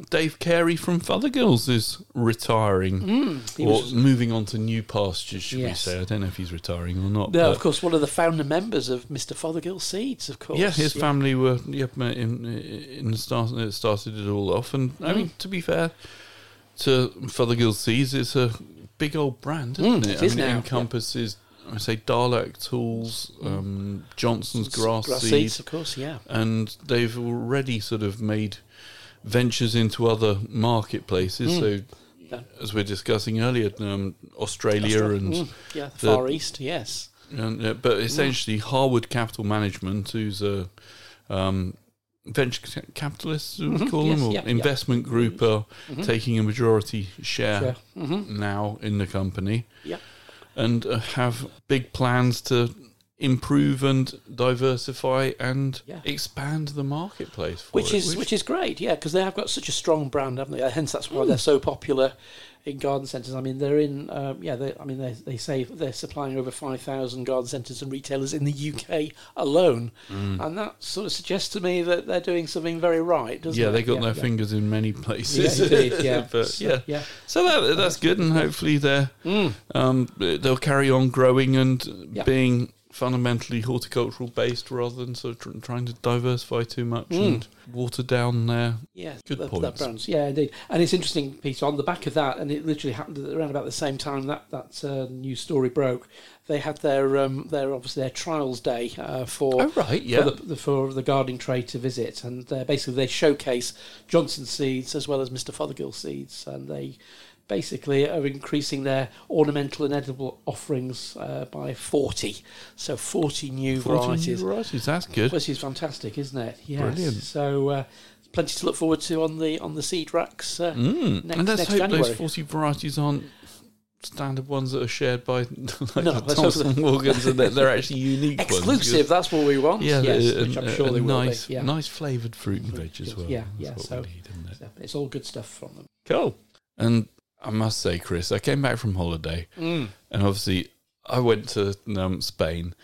Speaker 1: Dave Carey from Fothergills is retiring.
Speaker 2: mm,
Speaker 1: or
Speaker 2: was
Speaker 1: moving on to new pastures, should
Speaker 2: Yes.
Speaker 1: we say? I don't know if he's retiring or not.
Speaker 2: No, of course, one of the founder members of Mr. Fothergill Seeds, of course.
Speaker 1: Yeah, his family were yep, in in the start. It started it all off, and I
Speaker 2: Mm.
Speaker 1: mean to be fair to Fothergill Seeds, it's a big old brand, isn't
Speaker 2: Mm,
Speaker 1: it?
Speaker 2: it
Speaker 1: I mean,
Speaker 2: now,
Speaker 1: it encompasses, I say, Darlac Tools, um, Johnson's Grass,
Speaker 2: Grass
Speaker 1: Seed,
Speaker 2: seeds, of course. Yeah,
Speaker 1: and they've already sort of made ventures into other marketplaces.
Speaker 2: Mm.
Speaker 1: So,
Speaker 2: Yeah.
Speaker 1: as we're discussing earlier, um, Australia
Speaker 2: right.
Speaker 1: and
Speaker 2: Mm, yeah, the,
Speaker 1: the-
Speaker 2: Far East. Yes.
Speaker 1: and, uh, but essentially, Harwood Capital Management, who's a um, venture ca- capitalist, we
Speaker 2: Mhm,
Speaker 1: call
Speaker 2: yes,
Speaker 1: them, or
Speaker 2: yeah, yeah.
Speaker 1: investment group, are
Speaker 2: Mhm.
Speaker 1: taking a majority share
Speaker 2: Sure. hmm
Speaker 1: now in the company,
Speaker 2: Yeah.
Speaker 1: And uh, have big plans to improve and diversify and
Speaker 2: Yeah.
Speaker 1: expand the marketplace. For
Speaker 2: Which
Speaker 1: it,
Speaker 2: is which is great. Yeah, because they have got such a strong brand, haven't they? Hence, that's why they're
Speaker 1: Mm.
Speaker 2: so popular in garden centres. I mean, they're in. Um, yeah, they, I mean, they they say they're supplying over five thousand garden centres and retailers in the UK alone,
Speaker 1: Mm.
Speaker 2: and that sort of suggests to me that they're doing something very right, doesn't it?
Speaker 1: yeah,
Speaker 2: it?
Speaker 1: they got their
Speaker 2: yeah.
Speaker 1: fingers in many places.
Speaker 2: Yeah, indeed. Yeah, (laughs)
Speaker 1: but
Speaker 2: So,
Speaker 1: yeah,
Speaker 2: yeah.
Speaker 1: so that, that's good, and hopefully they're
Speaker 2: Mm.
Speaker 1: um, they'll carry on growing and
Speaker 2: Yeah.
Speaker 1: being fundamentally horticultural based rather than sort of tr- trying to diversify too much
Speaker 2: Mm.
Speaker 1: and water down their
Speaker 2: Yeah,
Speaker 1: Good
Speaker 2: that,
Speaker 1: points.
Speaker 2: that brands. Yeah, indeed. And it's interesting, Peter. On the back of that, and it literally happened around about the same time that that uh, news story broke. They had their um, their obviously their trials day uh, for
Speaker 1: oh right yeah
Speaker 2: for the, the for the gardening trade to visit, and uh, basically they showcase Johnson seeds as well as Mr. Fothergill seeds, and they basically are increasing their ornamental and edible offerings uh, by forty, so forty new
Speaker 1: 14
Speaker 2: varieties,
Speaker 1: varieties that's good
Speaker 2: which is fantastic, isn't it? Yes.
Speaker 1: Brilliant.
Speaker 2: So. Uh, Plenty to look forward to on the on the seed racks. Uh,
Speaker 1: mm.
Speaker 2: next-
Speaker 1: and let's
Speaker 2: next
Speaker 1: hope
Speaker 2: January.
Speaker 1: those 40 varieties aren't standard ones that are shared by (laughs) like
Speaker 2: No,
Speaker 1: the Thompson Morgans and that they're (laughs) actually unique ones,
Speaker 2: exclusive. That's what we want.
Speaker 1: yeah
Speaker 2: yes,
Speaker 1: a,
Speaker 2: which I'm
Speaker 1: a-
Speaker 2: sure they will
Speaker 1: nice
Speaker 2: be. Yeah.
Speaker 1: nice flavoured fruit and veg as well
Speaker 2: Yeah,
Speaker 1: That's
Speaker 2: yeah, so-
Speaker 1: need, it?
Speaker 2: So it's all good stuff from them.
Speaker 1: cool and I must say Chris I came back from holiday
Speaker 2: Mm.
Speaker 1: and obviously I went to um, Spain,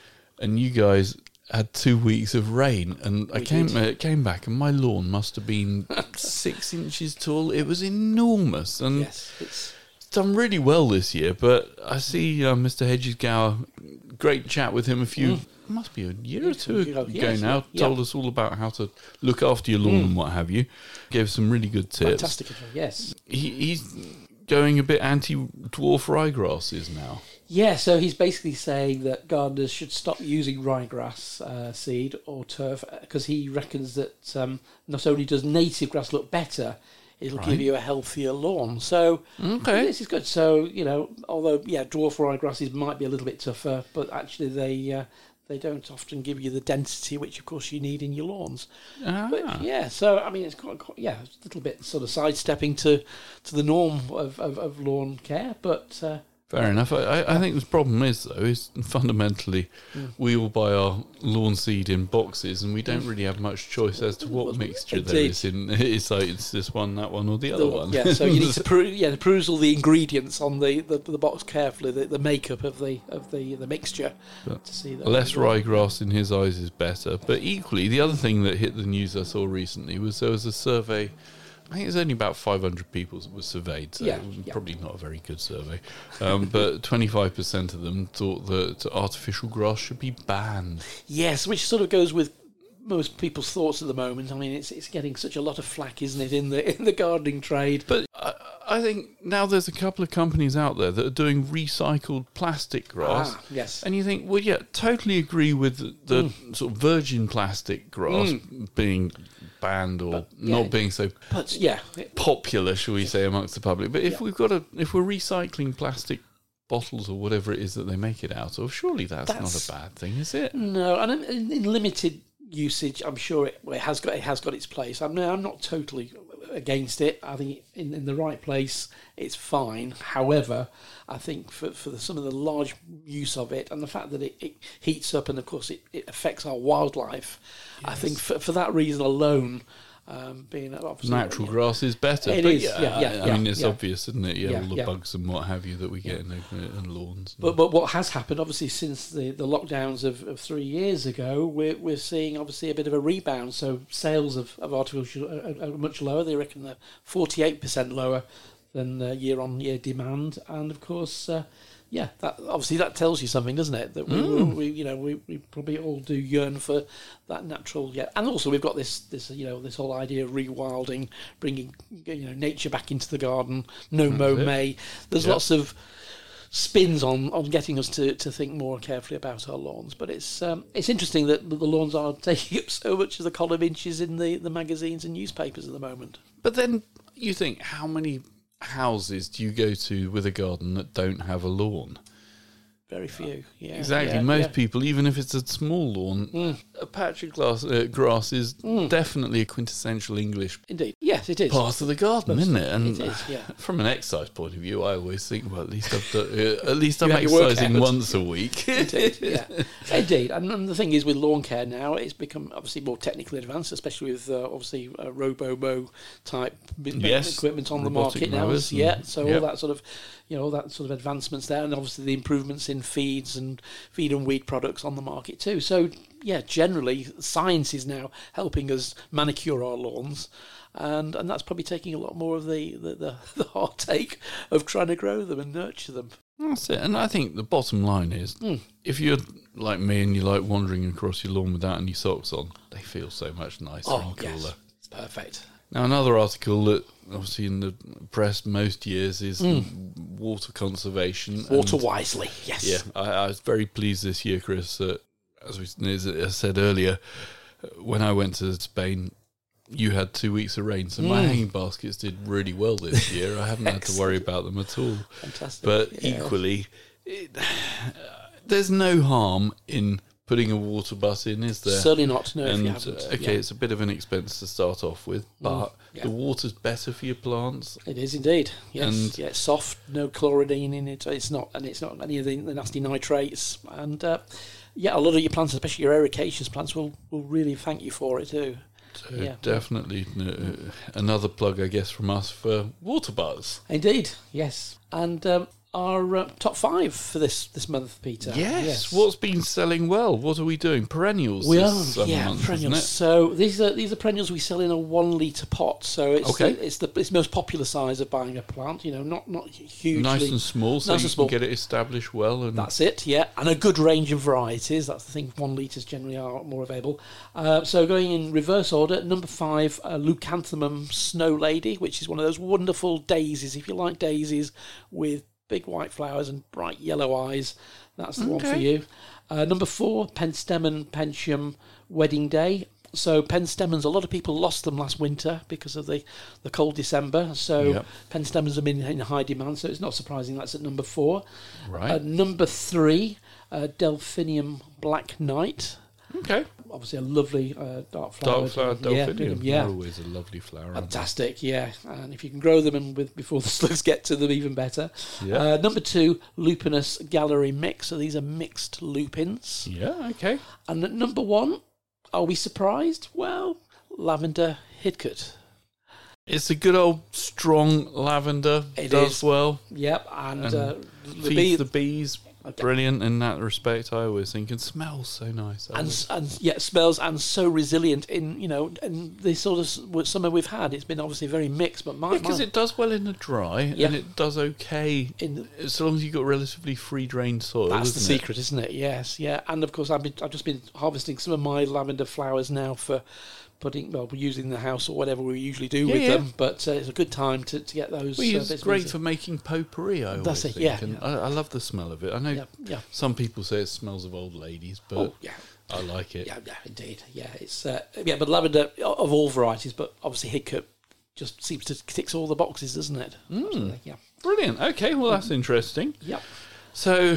Speaker 1: and you guys had two weeks of rain, and I came uh, came back, and my lawn must have been (laughs) six inches tall. It was enormous, and
Speaker 2: Yes, it's
Speaker 1: done really well this year, but I see uh, Mr. Hedges-Gower, great chat with him a few, must be a year or two
Speaker 2: ago, yes,
Speaker 1: now,
Speaker 2: yeah.
Speaker 1: told us all about how to look after your lawn and what have you. Gave some really good tips.
Speaker 2: Fantastic. Yes.
Speaker 1: He, he's going a bit anti-dwarf ryegrasses now.
Speaker 2: Yeah, so he's basically saying that gardeners should stop using ryegrass uh, seed or turf because he reckons that um, not only does native grass look better, it'll
Speaker 1: Right.
Speaker 2: give you a healthier lawn. So
Speaker 1: Okay.
Speaker 2: this is good. So you know, although yeah, dwarf ryegrasses might be a little bit tougher, but actually they uh, they don't often give you the density which, of course, you need in your lawns.
Speaker 1: Ah.
Speaker 2: But yeah, so I mean, it's quite, quite yeah, it's a little bit sort of sidestepping to to the norm of, of, of lawn care, but. Uh,
Speaker 1: Fair enough. I, I- I think the problem is though is fundamentally
Speaker 2: Hmm.
Speaker 1: we all buy our lawn seed in boxes and we don't really have much choice as to what mixture there
Speaker 2: Indeed.
Speaker 1: is in. (laughs) It's like it's this one, that one, or the other
Speaker 2: The-
Speaker 1: one.
Speaker 2: Yeah, so you need to (laughs) peru- yeah to peruse all the ingredients on the, the, the box carefully, the, the makeup of the of the the mixture
Speaker 1: But
Speaker 2: to see that
Speaker 1: Less ryegrass in his eyes is better. But equally, the other thing that hit the news I saw recently was there was a survey. I think was only about 500 people that were surveyed, so
Speaker 2: Yeah, yeah.
Speaker 1: probably not a very good survey. Um, (laughs) but 25% of them thought that artificial grass should be banned.
Speaker 2: Yes, which sort of goes with most people's thoughts at the moment. I mean, it's it's getting such a lot of flack, isn't it, in the (laughs) in the gardening trade?
Speaker 1: But I, I think now there's a couple of companies out there that are doing recycled plastic grass.
Speaker 2: Ah, yes.
Speaker 1: And you think, well, yeah, totally agree with the, the
Speaker 2: Mm.
Speaker 1: sort of virgin plastic grass being banned or
Speaker 2: yeah.
Speaker 1: not being so
Speaker 2: But yeah,
Speaker 1: popular, shall we say, amongst the public. But if
Speaker 2: Yeah.
Speaker 1: we've got a, if we're recycling plastic bottles or whatever it is that they make it out of, surely that's,
Speaker 2: That's-
Speaker 1: not a bad thing, is it?
Speaker 2: no, and in, in limited usage, I'm sure it, it has got it has got its place. I'm I'm not totally against it. I think in, in the right place, it's fine. However, I think for, for the, some of the large use of it and the fact that it, it heats up and of course it, it affects our wildlife, I think for, for that reason alone, um, being obviously
Speaker 1: Natural grass is better.
Speaker 2: It
Speaker 1: but
Speaker 2: is, yeah, yeah,
Speaker 1: I
Speaker 2: yeah,
Speaker 1: mean, it's
Speaker 2: yeah.
Speaker 1: obvious, isn't it? Yeah,
Speaker 2: Yeah,
Speaker 1: all the
Speaker 2: yeah.
Speaker 1: bugs and what have you that we get in, in lawns.
Speaker 2: But but what has happened, obviously, since the, the lockdowns of, of three years ago, we're, we're seeing obviously a bit of a rebound. So sales of, of artificial are, are much lower. They reckon they're forty eight percent lower than uh, year on year demand, and of course, uh, yeah, that obviously that tells you something, doesn't it? That we, we you know we, we probably all do yearn for that natural, yeah. And also we've got this this you know this whole idea of rewilding, bringing you know nature back into the garden, no mow
Speaker 1: it.
Speaker 2: may. There's
Speaker 1: Yeah.
Speaker 2: lots of spins on, on getting us to, to think more carefully about our lawns. But it's um, it's interesting that the lawns are (laughs) taking up so much of the column inches in the, the magazines and newspapers at the moment.
Speaker 1: But then you think, how many houses do you go to with a garden that don't have a lawn?
Speaker 2: Very few. Yeah,
Speaker 1: Exactly.
Speaker 2: yeah,
Speaker 1: Most
Speaker 2: yeah.
Speaker 1: people, even if it's a small lawn, a patch of glass, uh, grass is definitely a quintessential English
Speaker 2: Indeed. Yes, it is.
Speaker 1: part of the garden, isn't it? And
Speaker 2: It is, yeah. (laughs)
Speaker 1: from an exercise point of view, I always think, well, at least I've done, uh, at least I'm
Speaker 2: You have your
Speaker 1: exercising once a week. (laughs)
Speaker 2: Indeed, yeah, (laughs) indeed. And, and the thing is, with lawn care now, it's become obviously more technically advanced, especially with uh, obviously uh, robo mow type
Speaker 1: Yes,
Speaker 2: equipment on the market now. Yeah, so
Speaker 1: yep.
Speaker 2: all that sort of, you know, all that sort of advancements there, and obviously the improvements in feeds and feed and weed products on the market too. So yeah, generally science is now helping us manicure our lawns. And, and that's probably taking a lot more of the, the, the, (laughs) the heartache of trying to grow them and nurture them.
Speaker 1: That's it. And I think the bottom line is
Speaker 2: Hmm.
Speaker 1: if you're like me and you like wandering across your lawn without any socks on, they feel so much nicer
Speaker 2: Oh,
Speaker 1: and cooler.
Speaker 2: yes. Perfect.
Speaker 1: Now, another article that obviously in the press most years is water conservation.
Speaker 2: Hmm. Water wisely, yes.
Speaker 1: Yeah, I, I was very pleased this year, Chris. That as we as I said earlier, when I went to Spain, you had two weeks of rain, so my
Speaker 2: Mm.
Speaker 1: hanging baskets did really well this (laughs) year. I haven't had to worry about them at all.
Speaker 2: Fantastic.
Speaker 1: But
Speaker 2: Yeah.
Speaker 1: equally, it, there's no harm in putting a water butt in, is there?
Speaker 2: Certainly not. No, if
Speaker 1: and
Speaker 2: you
Speaker 1: uh,
Speaker 2: haven't.
Speaker 1: okay,
Speaker 2: Yeah. Mm,
Speaker 1: it's a bit of an expense to start off with, but
Speaker 2: yeah.
Speaker 1: the water's better for your plants.
Speaker 2: It is indeed. Yes.
Speaker 1: And-
Speaker 2: yeah, it's soft, no chloridine in it. It's not, and it's not any of the, the nasty nitrates. And uh, yeah, a lot of your plants, especially your ericaceous plants, will, will really thank you for it too.
Speaker 1: So
Speaker 2: Yeah.
Speaker 1: definitely uh, another plug, I guess, from us for water butts.
Speaker 2: Indeed, yes. And um, our uh, top five for this this month, Peter.
Speaker 1: Yes. What's been selling well? What are we doing? Perennials.
Speaker 2: We are, yeah,
Speaker 1: month,
Speaker 2: perennials. So these are these are perennials we sell in a one litre pot. So it's
Speaker 1: Okay.
Speaker 2: the, it's the it's most popular size of buying a plant. You know, not not
Speaker 1: it?
Speaker 2: hugely
Speaker 1: Nice and small, so
Speaker 2: Nice
Speaker 1: you
Speaker 2: and small.
Speaker 1: can get it established well. And
Speaker 2: That's it, yeah, and a good range of varieties. That's the thing. One litres generally are more available. Uh, so going in reverse order, number five, uh, Leucanthemum Snow Lady, which is one of those wonderful daisies. If you like daisies with big white flowers and bright yellow eyes, that's the one for you. Uh, number four, Penstemon Pensham Wedding Day. So penstemons, a lot of people lost them last winter because of the, the cold December. So
Speaker 1: Yep.
Speaker 2: penstemons have been in high demand. So it's not surprising that's at number four.
Speaker 1: right.
Speaker 2: Uh, number three, uh, Delphinium Black Knight.
Speaker 1: okay.
Speaker 2: Obviously, a lovely uh, dark flower.
Speaker 1: Dark flower
Speaker 2: yeah,
Speaker 1: delphinium.
Speaker 2: yeah.
Speaker 1: They're always a lovely flower.
Speaker 2: Fantastic, yeah. And if you can grow them and with before the slugs get to them, even better.
Speaker 1: Yeah.
Speaker 2: Uh, number two, Lupinus Gallery Mix. So these are mixed lupins.
Speaker 1: yeah. Okay.
Speaker 2: And at number one, are we surprised? Well, Lavender Hidcote.
Speaker 1: It's a good old strong lavender.
Speaker 2: It
Speaker 1: does
Speaker 2: is.
Speaker 1: well.
Speaker 2: Yep, and,
Speaker 1: And
Speaker 2: uh, the bee,
Speaker 1: the bees.
Speaker 2: Okay.
Speaker 1: Brilliant in that respect. I always think and smells so nice.
Speaker 2: And and yeah, smells and so resilient in you know and the sort of summer we've had. It's been obviously very mixed, but my,
Speaker 1: because
Speaker 2: my
Speaker 1: it does well in the dry
Speaker 2: Yeah.
Speaker 1: and it does okay
Speaker 2: in
Speaker 1: as long as you've got relatively free drained soil.
Speaker 2: that's the secret, isn't it? Yes, yeah. And of course, I've been I've just been harvesting some of my lavender flowers now for putting well, we're using the house or whatever we usually do
Speaker 1: Yeah,
Speaker 2: with
Speaker 1: yeah.
Speaker 2: them. But uh, it's a good time to, to get those.
Speaker 1: Well,
Speaker 2: uh,
Speaker 1: it's
Speaker 2: and
Speaker 1: great
Speaker 2: pieces.
Speaker 1: for making potpourri. I
Speaker 2: That's
Speaker 1: always
Speaker 2: it,
Speaker 1: think,
Speaker 2: yeah, yeah.
Speaker 1: I, I love the smell of it. I know some people say it smells of old ladies, but
Speaker 2: Oh yeah.
Speaker 1: I like it.
Speaker 2: Yeah, yeah, indeed. Yeah, it's uh, yeah, but lavender of all varieties, but obviously Hidcote just seems to ticks all the boxes, doesn't it?
Speaker 1: Mm.
Speaker 2: Yeah.
Speaker 1: Brilliant. Okay, well that's interesting.
Speaker 2: Yep.
Speaker 1: So,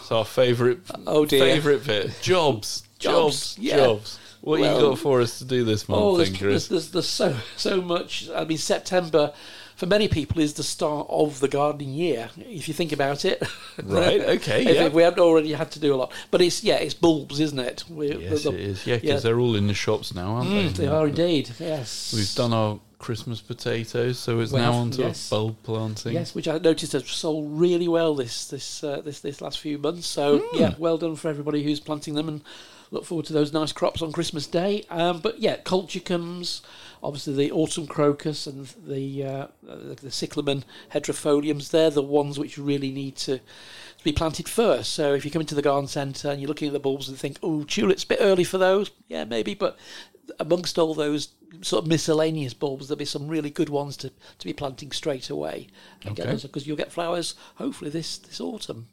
Speaker 1: it's our favourite
Speaker 2: Oh dear.
Speaker 1: favourite bit: jobs,
Speaker 2: Jobs,
Speaker 1: jobs,
Speaker 2: yeah.
Speaker 1: jobs. What
Speaker 2: Well-
Speaker 1: you got for us to do this month,
Speaker 2: Oh,
Speaker 1: then,
Speaker 2: there's,
Speaker 1: Chris?
Speaker 2: there's, there's, there's so so much. I mean, September for many people is the start of the gardening year. If you think about it, (laughs)
Speaker 1: Right, okay,
Speaker 2: if,
Speaker 1: yeah.
Speaker 2: if we haven't already had to do a lot, but it's yeah, it's bulbs, isn't it? We,
Speaker 1: Yes,
Speaker 2: the-
Speaker 1: it is. Yeah, because
Speaker 2: yeah.
Speaker 1: they're all in the shops now, aren't
Speaker 2: Mm,
Speaker 1: they?
Speaker 2: they are indeed. Yes,
Speaker 1: We've done our Christmas potatoes, so it's
Speaker 2: We
Speaker 1: now on to
Speaker 2: yes.
Speaker 1: bulb planting.
Speaker 2: Yes, which I noticed has sold really well this this uh, this this last few months. So
Speaker 1: Hmm.
Speaker 2: yeah, well done for everybody who's planting them, and look forward to those nice crops on Christmas Day. Um, but yeah, colchicums, obviously the autumn crocus and the uh, the, the cyclamen hederifoliums. They're the ones which really need to. To be planted first. So if you come into the garden centre and you're looking at the bulbs and think, "Oh, tulips, a bit early for those," yeah, maybe. But amongst all those sort of miscellaneous bulbs, there'll be some really good ones to, to be planting straight away.
Speaker 1: Okay.
Speaker 2: Because you'll get flowers hopefully this, this autumn.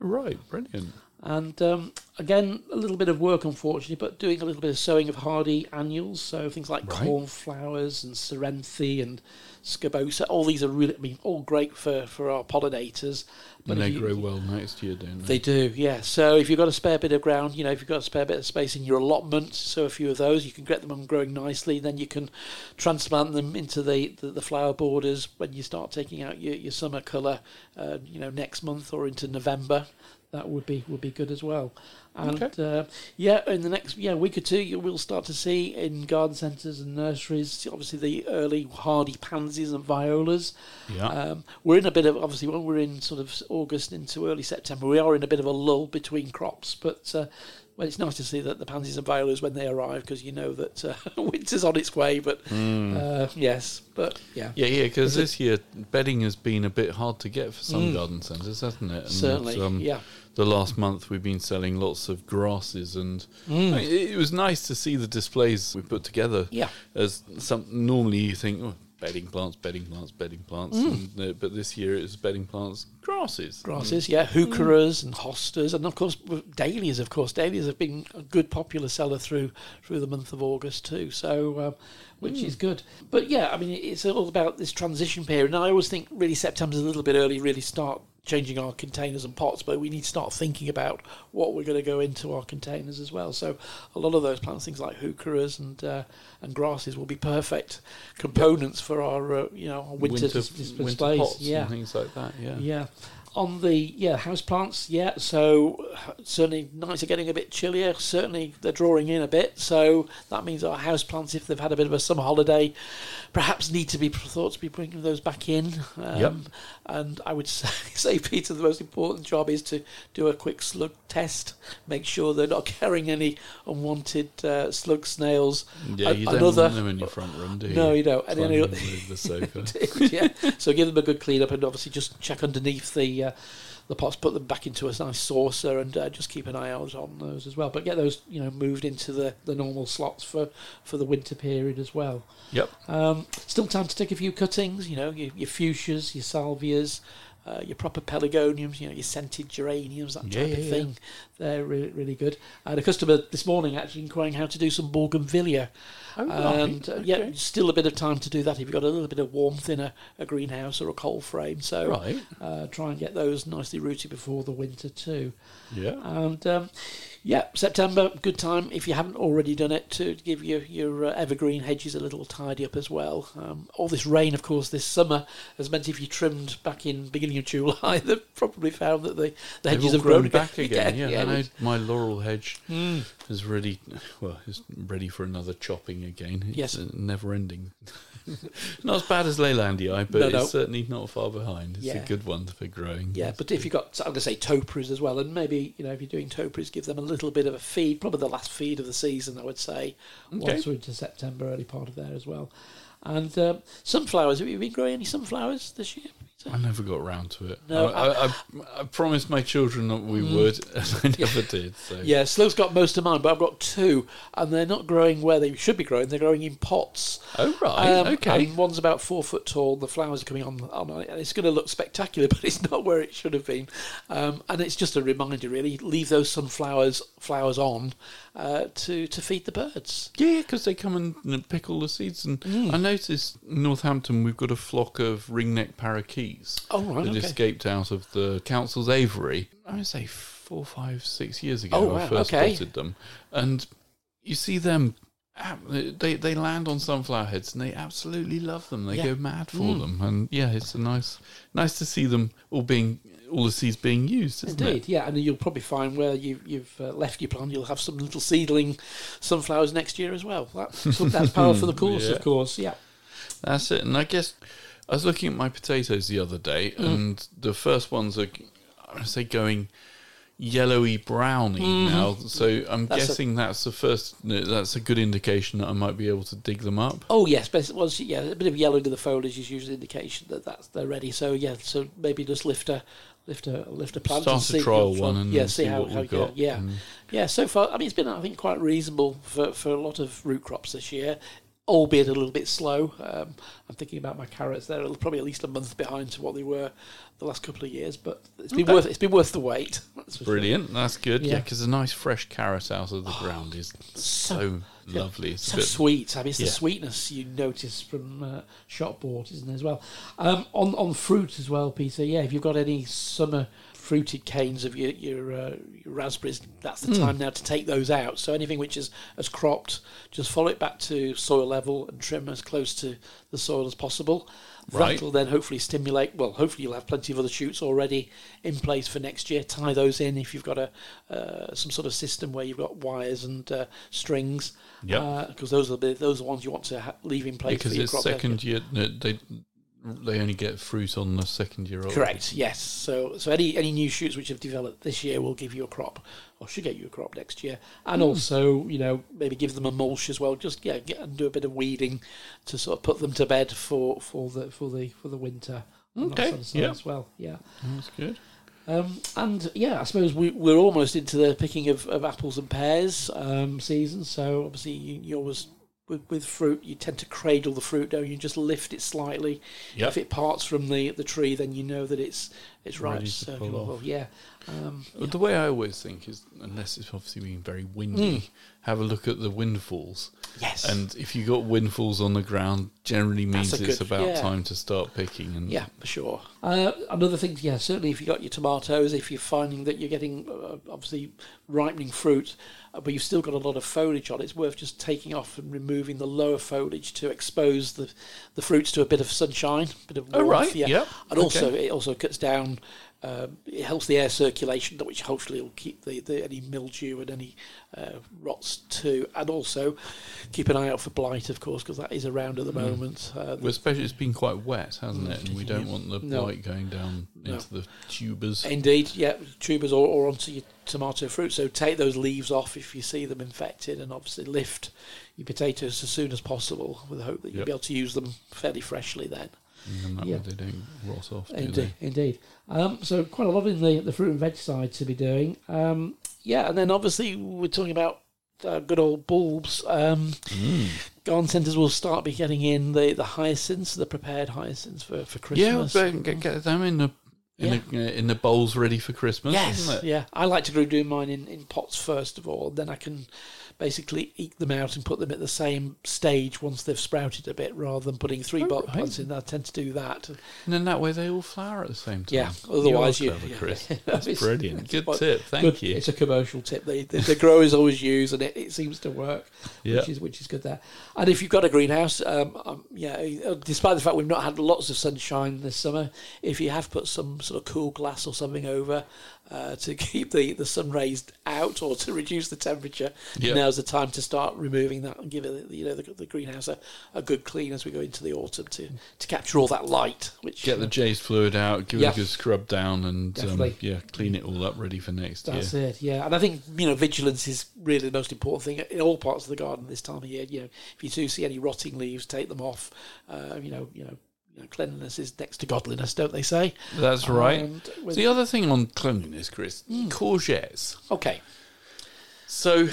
Speaker 1: Right, brilliant.
Speaker 2: And um, again, a little bit of work, unfortunately, but doing a little bit of sowing of hardy annuals. So things like
Speaker 1: Right.
Speaker 2: cornflowers and Cerinthe and scabiosa. All these are really, I mean, all great for, for our pollinators.
Speaker 1: and they
Speaker 2: you-
Speaker 1: grow well next year, don't
Speaker 2: They
Speaker 1: they?
Speaker 2: do, yeah. So if you've got a spare bit of ground, you know, if you've got a spare bit of space in your allotment, so a few of those, you can get them on growing nicely. Then you can transplant them into the, the, the flower borders when you start taking out your, your summer colour, uh, you know, next month or into November. That would be would be good as well. And uh, yeah, in the next yeah week or two, you will start to see in garden centres and nurseries, obviously the early hardy pansies and violas.
Speaker 1: Yeah.
Speaker 2: Um, we're in a bit of obviously when we're in sort of August into early September, we are in a bit of a lull between crops. But uh, well, it's nice to see that the pansies and violas when they arrive because you know that uh, (laughs) winter's on its way. But uh, yes, but yeah,
Speaker 1: yeah, yeah, because this year bedding has been a bit hard to get for some garden centres, hasn't it? And,
Speaker 2: Mm. certainly,
Speaker 1: um,
Speaker 2: yeah.
Speaker 1: The last month we've been selling lots of grasses, and
Speaker 2: Mm.
Speaker 1: I mean, it, was nice to see the displays we put together.
Speaker 2: Yeah.
Speaker 1: As some normally you think, oh, bedding plants, bedding plants, bedding plants, and, uh, but this year it was bedding plants, grasses.
Speaker 2: grasses, yeah, heucheras and hostas, and of course dahlias. Of course, dahlias have been a good popular seller through through the month of August too. So, um, which is good. But yeah, I mean, it's all about this transition period. And I always think really September's a little bit early. Really start changing our containers and pots, but we need to start thinking about what we're going to go into our containers as well. So, a lot of those plants, things like heucheras and uh, and grasses, will be perfect components for our uh, you know our winter,
Speaker 1: winter, winter pots
Speaker 2: yeah,
Speaker 1: and things like that. Yeah.
Speaker 2: yeah. On the yeah house plants, yeah. So certainly nights are getting a bit chillier. Certainly they're drawing in a bit. So that means our house plants, if they've had a bit of a summer holiday, perhaps need to be thought to be bringing those back in. Um,
Speaker 1: Yep.
Speaker 2: And I would (laughs) say, say, Peter, the most important job is to do a quick slug test. Make sure they're not (laughs) carrying any unwanted uh, slug snails.
Speaker 1: Yeah,
Speaker 2: A-
Speaker 1: you don't
Speaker 2: another-
Speaker 1: want them in your front room, do you?
Speaker 2: No, you don't. And
Speaker 1: the (laughs) sofa.
Speaker 2: yeah. So give them a good clean up and obviously just check underneath the uh, the pots, put them back into a nice saucer and uh, just keep an eye out on those as well. But get those you know moved into the, the normal slots for, for the winter period as well.
Speaker 1: Yep.
Speaker 2: Um, still time to take a few cuttings, you know, your, your fuchsias, your salvias, uh, your proper pelargoniums, you know, your scented geraniums, that
Speaker 1: Yeah,
Speaker 2: type
Speaker 1: yeah,
Speaker 2: of
Speaker 1: yeah.
Speaker 2: thing. They're really, really good. I had a customer this morning actually inquiring how to do some bougainvillea.
Speaker 1: Oh,
Speaker 2: and uh, yeah, still a bit of time to do that if you've got a little bit of warmth in a, a greenhouse or a cold frame. So
Speaker 1: Right.
Speaker 2: uh, try and get those nicely rooted before the winter too.
Speaker 1: Yeah.
Speaker 2: And um, yeah, September, good time if you haven't already done it to give your your uh, evergreen hedges a little tidy up as well. Um, all this rain, of course, this summer has meant if you trimmed back in beginning of July, (laughs) they've probably found that the, the hedges have grown
Speaker 1: back (laughs) again. Yeah,
Speaker 2: yeah,
Speaker 1: I my laurel hedge
Speaker 2: Mm.
Speaker 1: is ready. Well, is ready for another chopping again. It's
Speaker 2: Yes.
Speaker 1: never ending. (laughs) not as bad as Leylandii, but
Speaker 2: No, no.
Speaker 1: it's certainly not far behind. It's
Speaker 2: Yeah.
Speaker 1: a good one for growing.
Speaker 2: Yeah, but if you've got, I'm going to say topiaries as well, and maybe, you know, if you're doing topiaries, give them a little bit of a feed, probably the last feed of the season, I would say,
Speaker 1: Okay.
Speaker 2: once we're into September, early part of there as well. And um, sunflowers, have you been growing any sunflowers this year?
Speaker 1: I never got round to it.
Speaker 2: No,
Speaker 1: I, I, I, I promised my children that we would, (laughs) and I never did. So
Speaker 2: Yeah, Slow's got most of mine, but I've got two, and they're not growing where they should be growing. They're growing in pots.
Speaker 1: Oh right,
Speaker 2: Um,
Speaker 1: okay.
Speaker 2: And one's about four foot tall. The flowers are coming on, on and it's going to look spectacular, (laughs) but it's not where it should have been. Um, and it's just a reminder, really. Leave those sunflowers flowers on uh, to to feed the birds.
Speaker 1: Yeah, because they come and pick all the seeds. And
Speaker 2: Mm.
Speaker 1: I noticed in Northampton we've got a flock of ringneck parakeets
Speaker 2: Oh right,
Speaker 1: that
Speaker 2: okay.
Speaker 1: escaped out of the council's aviary. I would say four, five, six years ago.
Speaker 2: Oh,
Speaker 1: I first
Speaker 2: okay.
Speaker 1: spotted them, and you see them. They they land on sunflower heads and they absolutely love them. They
Speaker 2: Yeah.
Speaker 1: go mad for
Speaker 2: Mm.
Speaker 1: them, and yeah, it's a nice nice to see them all being all the seeds being used, isn't
Speaker 2: Indeed,
Speaker 1: it?
Speaker 2: yeah, and you'll probably find where you, you've uh, left your plant, you'll have some little seedling sunflowers next year as well. That's, that's power for the (laughs) course,
Speaker 1: Yeah.
Speaker 2: of course. Yeah,
Speaker 1: That's it. And I guess I was looking at my potatoes the other day,
Speaker 2: Mm.
Speaker 1: and the first ones are, I say, going yellowy browny now. So I'm.
Speaker 2: That's a-
Speaker 1: guessing that's the first. That's a good indication that I might be able to dig them up.
Speaker 2: Oh yes, but once yeah, a bit of yellow to the foliage is usually an indication that that's they're ready. So yeah, so maybe just lift a lift a lift a plant
Speaker 1: Start
Speaker 2: and
Speaker 1: a
Speaker 2: see
Speaker 1: trial
Speaker 2: which
Speaker 1: one and
Speaker 2: yeah, see,
Speaker 1: see
Speaker 2: how, how
Speaker 1: we've
Speaker 2: you go.
Speaker 1: got.
Speaker 2: Yeah,
Speaker 1: Mm.
Speaker 2: yeah. So far, I mean, it's been I think quite reasonable for for a lot of root crops this year. Albeit a little bit slow. Um, I'm thinking about my carrots; they're probably at least a month behind to what they were the last couple of years. But it's been
Speaker 1: Okay.
Speaker 2: worth it's been worth the wait. (laughs) That's for sure.
Speaker 1: Brilliant. That's good. Yeah,
Speaker 2: Yeah.
Speaker 1: because a nice fresh carrot out of the ground is so,
Speaker 2: yeah,
Speaker 1: lovely. It's
Speaker 2: so sweet. I mean, it's the sweetness you notice from uh, shop bought, isn't it, as well? Um, on on fruit as well, Peter. Yeah, if you've got any summer fruited canes of your your, uh, your raspberries, that's the time now to take those out. So anything which is has cropped, just follow it back to soil level and trim as close to the soil as possible.
Speaker 1: Right.
Speaker 2: That'll then hopefully stimulate. Well, hopefully you'll have plenty of other shoots already in place for next year. Tie those in if you've got a uh, some sort of system where you've got wires and uh, strings.
Speaker 1: Yeah,
Speaker 2: Because those are the those are the ones you want to ha- leave in place
Speaker 1: because
Speaker 2: for your
Speaker 1: it's second year. They they only get fruit on the second year old.
Speaker 2: Correct. Yes. So so any any new shoots which have developed this year will give you a crop, or should get you a crop next year. And
Speaker 1: Hmm.
Speaker 2: also, you know, maybe give them a mulch as well. Just yeah, get and do a bit of weeding to sort of put them to bed for for the for the for the winter.
Speaker 1: Okay,
Speaker 2: sort of
Speaker 1: yeah.
Speaker 2: As well. Yeah.
Speaker 1: That's good.
Speaker 2: Um, and yeah, I suppose we, we're almost into the picking of, of apples and pears um, season. So obviously, you, you always with, with fruit, you tend to cradle the fruit, don't you? Just lift it slightly.
Speaker 1: Yep.
Speaker 2: If it parts from the, the tree, then you know that it's it's
Speaker 1: to
Speaker 2: So,
Speaker 1: pull
Speaker 2: well,
Speaker 1: off.
Speaker 2: yeah. Um,
Speaker 1: But The way I always think is, unless it's obviously been very windy, have a look at the windfalls.
Speaker 2: yes.
Speaker 1: And if you've got windfalls on the ground, generally means
Speaker 2: That's
Speaker 1: it's
Speaker 2: good-
Speaker 1: about
Speaker 2: yeah.
Speaker 1: time to start picking. And
Speaker 2: Yeah, for sure. Uh, another thing, yeah, certainly if you've got your tomatoes, if you're finding that you're getting uh, obviously ripening fruit, but you've still got a lot of foliage on, it's worth just taking off and removing the lower foliage to expose the the fruits to a bit of sunshine, a bit of warmth.
Speaker 1: Oh, right,
Speaker 2: Yeah.
Speaker 1: yep,
Speaker 2: And also, it also cuts down Um, it helps the air circulation, which hopefully will keep the, the any mildew and any uh, rots too, and also keep an eye out for blight, of course, because that is around at the moment. Uh,
Speaker 1: Well, especially it's been quite wet, hasn't it? And we don't want the
Speaker 2: No.
Speaker 1: blight going down
Speaker 2: No.
Speaker 1: into the tubers.
Speaker 2: Indeed, yeah, tubers or, or onto your tomato fruit. So take those leaves off if you see them infected, and obviously lift your potatoes as soon as possible with the hope that you'll
Speaker 1: Yep.
Speaker 2: be able to use them fairly freshly then.
Speaker 1: And that
Speaker 2: Yeah.
Speaker 1: way they don't rot off, do
Speaker 2: Indeed, indeed. Um, so quite a lot in the the fruit and veg side to be doing. Um, yeah, and then obviously we're talking about uh, good old bulbs. Um,
Speaker 1: Mm.
Speaker 2: garden centres will start be getting in the, the hyacinths, the prepared hyacinths for, for
Speaker 1: Yeah,
Speaker 2: Christmas.
Speaker 1: but get, get them in the in, the, uh, in the bowls ready for Christmas,
Speaker 2: Yes,
Speaker 1: isn't it?
Speaker 2: yeah. I like to do mine in, in pots first of all. Then I can basically eke them out and put them at the same stage once they've sprouted a bit, rather than putting three
Speaker 1: Oh, right.
Speaker 2: plants in. I tend to do that.
Speaker 1: And then that way they all flower at the same time.
Speaker 2: Yeah, otherwise
Speaker 1: you
Speaker 2: you-
Speaker 1: clever,
Speaker 2: yeah.
Speaker 1: Chris. (laughs) That's brilliant. (laughs) Good tip. Thank
Speaker 2: Good-
Speaker 1: you.
Speaker 2: It's a commercial tip. They, the, the growers always use, and it, it seems to work,
Speaker 1: Yeah.
Speaker 2: which is which is good there. And if you've got a greenhouse, um, um, yeah, uh, despite the fact we've not had lots of sunshine this summer, if you have put some sort of cool glass or something over uh, to (laughs) keep the, the sun rays out or to reduce the temperature,
Speaker 1: Yeah.
Speaker 2: now's the time to start removing that and give it, you know, the, the greenhouse a, a good clean as we go into the autumn to, to capture all that light. Which
Speaker 1: Get the Jeyes fluid out, give
Speaker 2: Yeah.
Speaker 1: it a good scrub down, and um, yeah, clean it all up ready for next
Speaker 2: That's
Speaker 1: year.
Speaker 2: it, yeah. And I think you know vigilance is really the most important thing in all parts of the garden this time of year. You know, if you do see any rotting leaves, take them off. Uh, you know, you know, you know, cleanliness is next to godliness, don't they say?
Speaker 1: That's right.
Speaker 2: With-
Speaker 1: the other thing on cleanliness, Chris,
Speaker 2: Hmm.
Speaker 1: courgettes.
Speaker 2: okay,
Speaker 1: So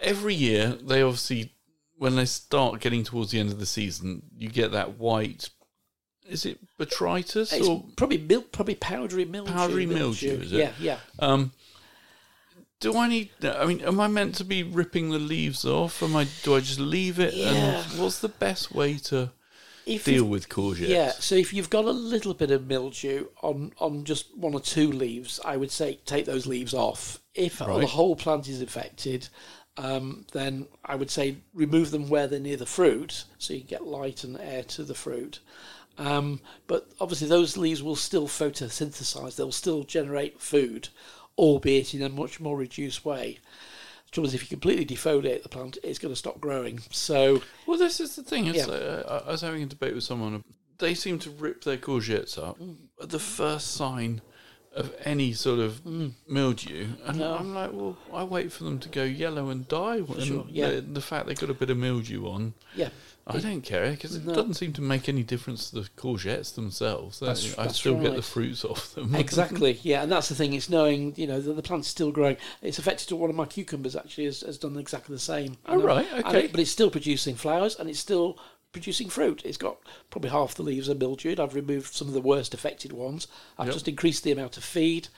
Speaker 1: every year they obviously, when they start getting towards the end of the season, you get that white. Is it botrytis
Speaker 2: it's
Speaker 1: or
Speaker 2: probably milk, probably powdery mildew.
Speaker 1: Powdery mildew, is it?
Speaker 2: Yeah, yeah.
Speaker 1: um? Do I need? I mean, am I meant to be ripping the leaves off? Am I? Do I just leave it?
Speaker 2: Yeah.
Speaker 1: And what's the best way to
Speaker 2: If
Speaker 1: deal with courgettes?
Speaker 2: Yeah, so if you've got a little bit of mildew on, on just one or two leaves, I would say take those leaves off. If the whole plant is affected, um, then I would say remove them where they're near the fruit, so you get light and air to the fruit. Um, but obviously, those leaves will still photosynthesize; they'll still generate food, albeit in a much more reduced way. Trouble is, if you completely defoliate the plant, it's going to stop growing. So,
Speaker 1: Well, this is the thing.
Speaker 2: Yeah.
Speaker 1: uh, I I was having a debate with someone. They seem to rip their courgettes up
Speaker 2: Mm.
Speaker 1: at the first sign of any sort of mildew, and
Speaker 2: Mm. No.
Speaker 1: I'm like, well, I wait for them to go yellow and die.
Speaker 2: sure, yeah.
Speaker 1: the, the fact they've got a bit of mildew on,
Speaker 2: yeah,
Speaker 1: I don't care because it
Speaker 2: No.
Speaker 1: doesn't seem to make any difference to the courgettes themselves.
Speaker 2: That's-
Speaker 1: I
Speaker 2: that's
Speaker 1: still get the fruits off them. (laughs)
Speaker 2: exactly. Yeah, and that's the thing. It's knowing you know that the plant's still growing. It's affected to one of my cucumbers actually has, has done exactly the same.
Speaker 1: Oh,
Speaker 2: uh,
Speaker 1: right, okay.
Speaker 2: it- but it's still producing flowers and it's still producing fruit. It's got probably half the leaves are mildewed. I've removed some of the worst affected ones. I've
Speaker 1: Yep.
Speaker 2: just increased the amount of feed,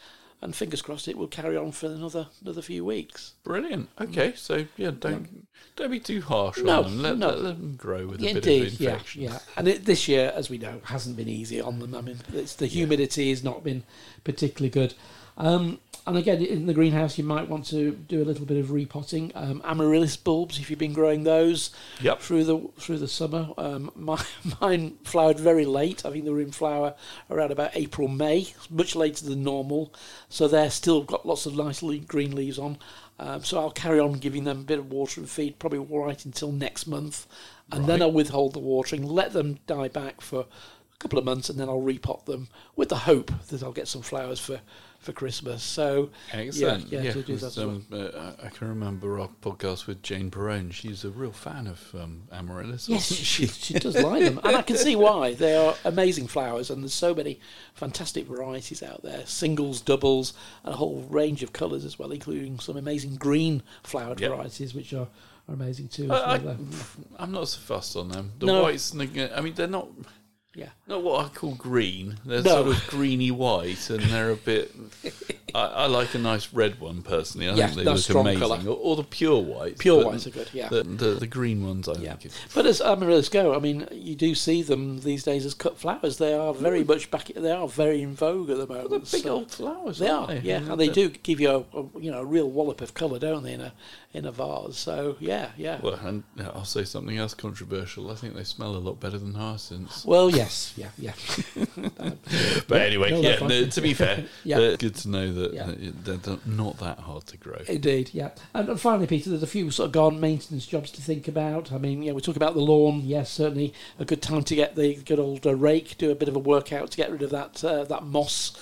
Speaker 2: and fingers crossed it will carry on for another another few weeks.
Speaker 1: Brilliant. Okay, so yeah, don't don't be too harsh
Speaker 2: No,
Speaker 1: on them. Let,
Speaker 2: no.
Speaker 1: let them grow with a bit
Speaker 2: indeed,
Speaker 1: of
Speaker 2: yeah,
Speaker 1: infection.
Speaker 2: yeah. yeah. And it, this year, as we know, hasn't been easy on them. I mean, it's the humidity has not been particularly good. Um, and again, in the greenhouse, you might want to do a little bit of repotting. Um, amaryllis bulbs, if you've been growing those
Speaker 1: Yep.
Speaker 2: through the through the summer. Um, (laughs) my, mine flowered very late. I think they were in flower around about April, May, much later than normal. So they're still got lots of nice le- green leaves on. Um, so I'll carry on giving them a bit of water and feed, probably right until next month, and then I'll withhold the watering, let them die back for a couple of months, and then I'll repot them with the hope that I'll get some flowers for, for Christmas. So
Speaker 1: Excellent.
Speaker 2: yeah,
Speaker 1: Yeah,
Speaker 2: to do that
Speaker 1: um, uh, I can remember our podcast with Jane Perrone. She's a real fan of um, amaryllis.
Speaker 2: Yes, she, she does like them, and I can see why. They are amazing flowers, and there's so many fantastic varieties out there singles, doubles, and a whole range of colours as well, including some amazing green flowered
Speaker 1: Yep.
Speaker 2: varieties, which are, are amazing too.
Speaker 1: I, I'm not so fussed on them. The
Speaker 2: No.
Speaker 1: whites, I mean, they're not
Speaker 2: yeah.
Speaker 1: not what I call green. They're
Speaker 2: No.
Speaker 1: sort of greeny white, and they're a bit. (laughs) I, I like a nice red one personally. I
Speaker 2: Yeah,
Speaker 1: think they look amazing.
Speaker 2: colour.
Speaker 1: Or, or the pure whites.
Speaker 2: Pure whites are good, yeah.
Speaker 1: The, the, the green ones, I
Speaker 2: Yeah,
Speaker 1: think.
Speaker 2: but as amaryllis go, I mean, you do see them these days as cut flowers. They are very much back. They are very in vogue at the moment.
Speaker 1: They're big old flowers.
Speaker 2: They are, yeah, and they do give you a, a you know a real wallop of colour, don't they, in a in a vase? So yeah, yeah.
Speaker 1: Well, and I'll say something else controversial. I think they smell a lot better than hyacinths.
Speaker 2: Well, yes, yeah, yeah. (laughs)
Speaker 1: But anyway,
Speaker 2: no,
Speaker 1: yeah. no, to be fair, (laughs)
Speaker 2: Yeah.
Speaker 1: uh, good to know that
Speaker 2: Yeah.
Speaker 1: they're they're not that hard to grow.
Speaker 2: Indeed, yeah. And, and finally, Peter, there's a few sort of garden maintenance jobs to think about. I mean, yeah, we talk about the lawn. Yes, certainly a good time to get the good old uh, rake, do a bit of a workout to get rid of that uh, that moss.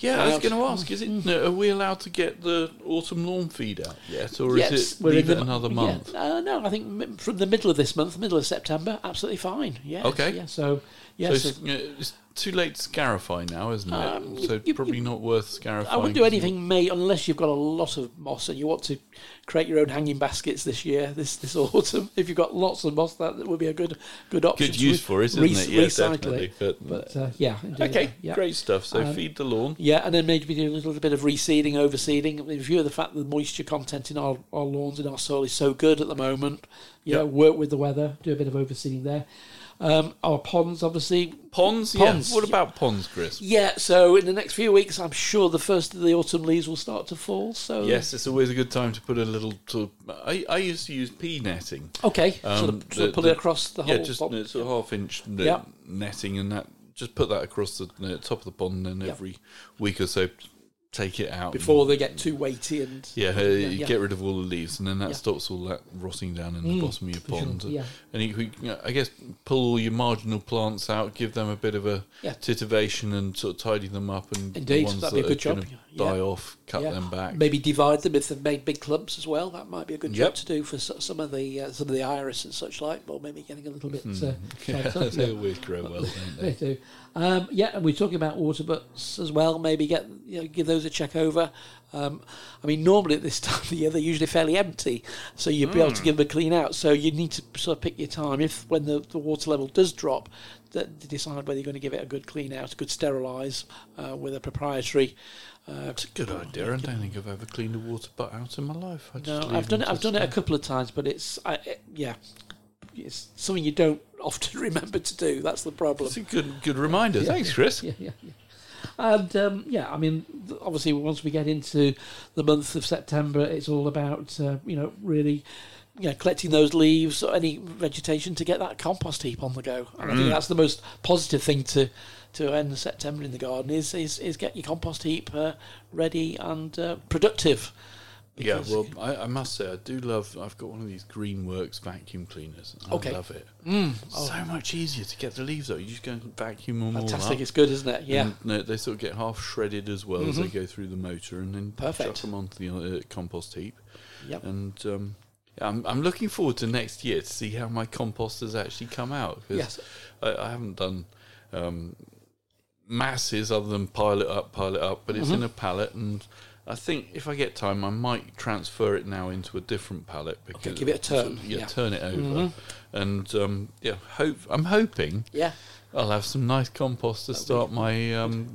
Speaker 1: Yeah, I was going to ask: Is it are we allowed to get the autumn lawn feed out yet, or
Speaker 2: yes,
Speaker 1: is it
Speaker 2: we're
Speaker 1: leave
Speaker 2: in
Speaker 1: it
Speaker 2: the,
Speaker 1: another
Speaker 2: yeah,
Speaker 1: month?
Speaker 2: uh, no, I think from the middle of this month, middle of September, absolutely fine. Yeah.
Speaker 1: Okay.
Speaker 2: Yeah. So, yeah.
Speaker 1: so
Speaker 2: so-
Speaker 1: it's, uh, it's too late to scarify now, isn't it?
Speaker 2: Um,
Speaker 1: so
Speaker 2: you- you-
Speaker 1: probably not worth scarifying.
Speaker 2: I wouldn't do anything, mate, unless you've got a lot of moss and you want to create your own hanging baskets this year, this this (laughs) autumn. If you've got lots of moss, that would be a good good option.
Speaker 1: Good
Speaker 2: to
Speaker 1: use for it, isn't
Speaker 2: re-
Speaker 1: it? Yeah,
Speaker 2: recycle
Speaker 1: definitely. But,
Speaker 2: But uh, yeah, indeed,
Speaker 1: okay,
Speaker 2: yeah.
Speaker 1: great stuff. So
Speaker 2: Um,
Speaker 1: feed the lawn.
Speaker 2: Yeah, and then maybe do a little bit of reseeding, overseeding. In view of the fact that the moisture content in our, our lawns and our soil is so good at the moment, you know, work with the weather, do a bit of overseeding there. Um, our ponds, obviously,
Speaker 1: Ponds,
Speaker 2: ponds,
Speaker 1: Yeah. What about ponds, Chris?
Speaker 2: yeah. So in the next few weeks, I'm sure the first of the autumn leaves will start to fall. So
Speaker 1: Yes, it's always a good time to put a little. Sort of, I, I used to use pea netting.
Speaker 2: okay,
Speaker 1: Um,
Speaker 2: sort
Speaker 1: the-
Speaker 2: of pull
Speaker 1: the-
Speaker 2: it across the whole.
Speaker 1: yeah, just sort of half inch
Speaker 2: Yeah.
Speaker 1: netting and that. Just put that across the top of the pond, and then
Speaker 2: Yeah.
Speaker 1: every week or so, take it out
Speaker 2: before they get too weighty and
Speaker 1: Yeah, uh,
Speaker 2: yeah,
Speaker 1: get rid of all the leaves, and then that
Speaker 2: Yeah.
Speaker 1: stops all that rotting down in
Speaker 2: Mm,
Speaker 1: the bottom of your
Speaker 2: sure,
Speaker 1: pond.
Speaker 2: yeah.
Speaker 1: And you, you know, I guess pull all your marginal plants out, give them a bit of a titivation, and sort of tidy them up. And
Speaker 2: Indeed,
Speaker 1: the ones
Speaker 2: that'd be a
Speaker 1: that
Speaker 2: good job.
Speaker 1: Die off, cut
Speaker 2: Yeah.
Speaker 1: them back.
Speaker 2: maybe divide them if they've made big clumps as well. That might be a good
Speaker 1: Yep.
Speaker 2: job to do for some of the uh, some of the iris and such like. Well, maybe getting a little bit. Uh,
Speaker 1: Hmm. (laughs) Yeah,
Speaker 2: up, (laughs)
Speaker 1: they
Speaker 2: yeah.
Speaker 1: always grow well, don't (laughs)
Speaker 2: They
Speaker 1: they?
Speaker 2: do. Um, yeah, and we're talking about water butts as well. Maybe get you know, give those a check over. Um, I mean, normally at this time of the year they're usually fairly empty, so you'd be able
Speaker 1: Hmm.
Speaker 2: to give them a clean out. So you need to sort of pick your time. If when the, the water level does drop, that decide whether you're going to give it a good clean out, a good sterilise uh, with a proprietary. Uh,
Speaker 1: That's a good idea. I don't think I've ever cleaned a water butt out in my life. I just
Speaker 2: no, I've done it. I've done it a couple of times, but it's I, it, yeah, it's something you don't (laughs) often remember to do. That's the problem.
Speaker 1: It's a good, good reminder. (laughs) Thanks, Chris.
Speaker 2: Yeah, yeah, yeah. And um, yeah, I mean, obviously, once we get into the month of September, it's all about uh, you know really. You know, collecting those leaves or any vegetation to get that compost heap on the go. And I
Speaker 1: Mm.
Speaker 2: think that's the most positive thing to to end September in the garden is is, is get your compost heap uh, ready and uh, productive.
Speaker 1: Yeah, well, I, I must say I do love. I've got one of these Greenworks vacuum cleaners. I
Speaker 2: Okay.
Speaker 1: love it.
Speaker 2: Mm,
Speaker 1: So much easier to get the leaves out. You just go and vacuum them
Speaker 2: fantastic!
Speaker 1: all
Speaker 2: It's good, isn't it? Yeah.
Speaker 1: And they, they sort of get half shredded as well as they
Speaker 2: Mhm.
Speaker 1: go through the motor, and then
Speaker 2: Perfect.
Speaker 1: chuck them onto the uh, compost heap.
Speaker 2: Yep.
Speaker 1: And um, yeah, I'm, I'm looking forward to next year to see how my compost has actually come out.
Speaker 2: Yes.
Speaker 1: I, I haven't done um, masses other than pile it up, pile it up, but it's
Speaker 2: Mm-hmm.
Speaker 1: in a pallet, and I think if I get time, I might transfer it now into a different pallet. Because
Speaker 2: give it a turn,
Speaker 1: Yeah,
Speaker 2: yeah.
Speaker 1: turn it over,
Speaker 2: Mhm.
Speaker 1: and um, yeah, hope I'm hoping
Speaker 2: Yeah.
Speaker 1: I'll have some nice compost to start my um,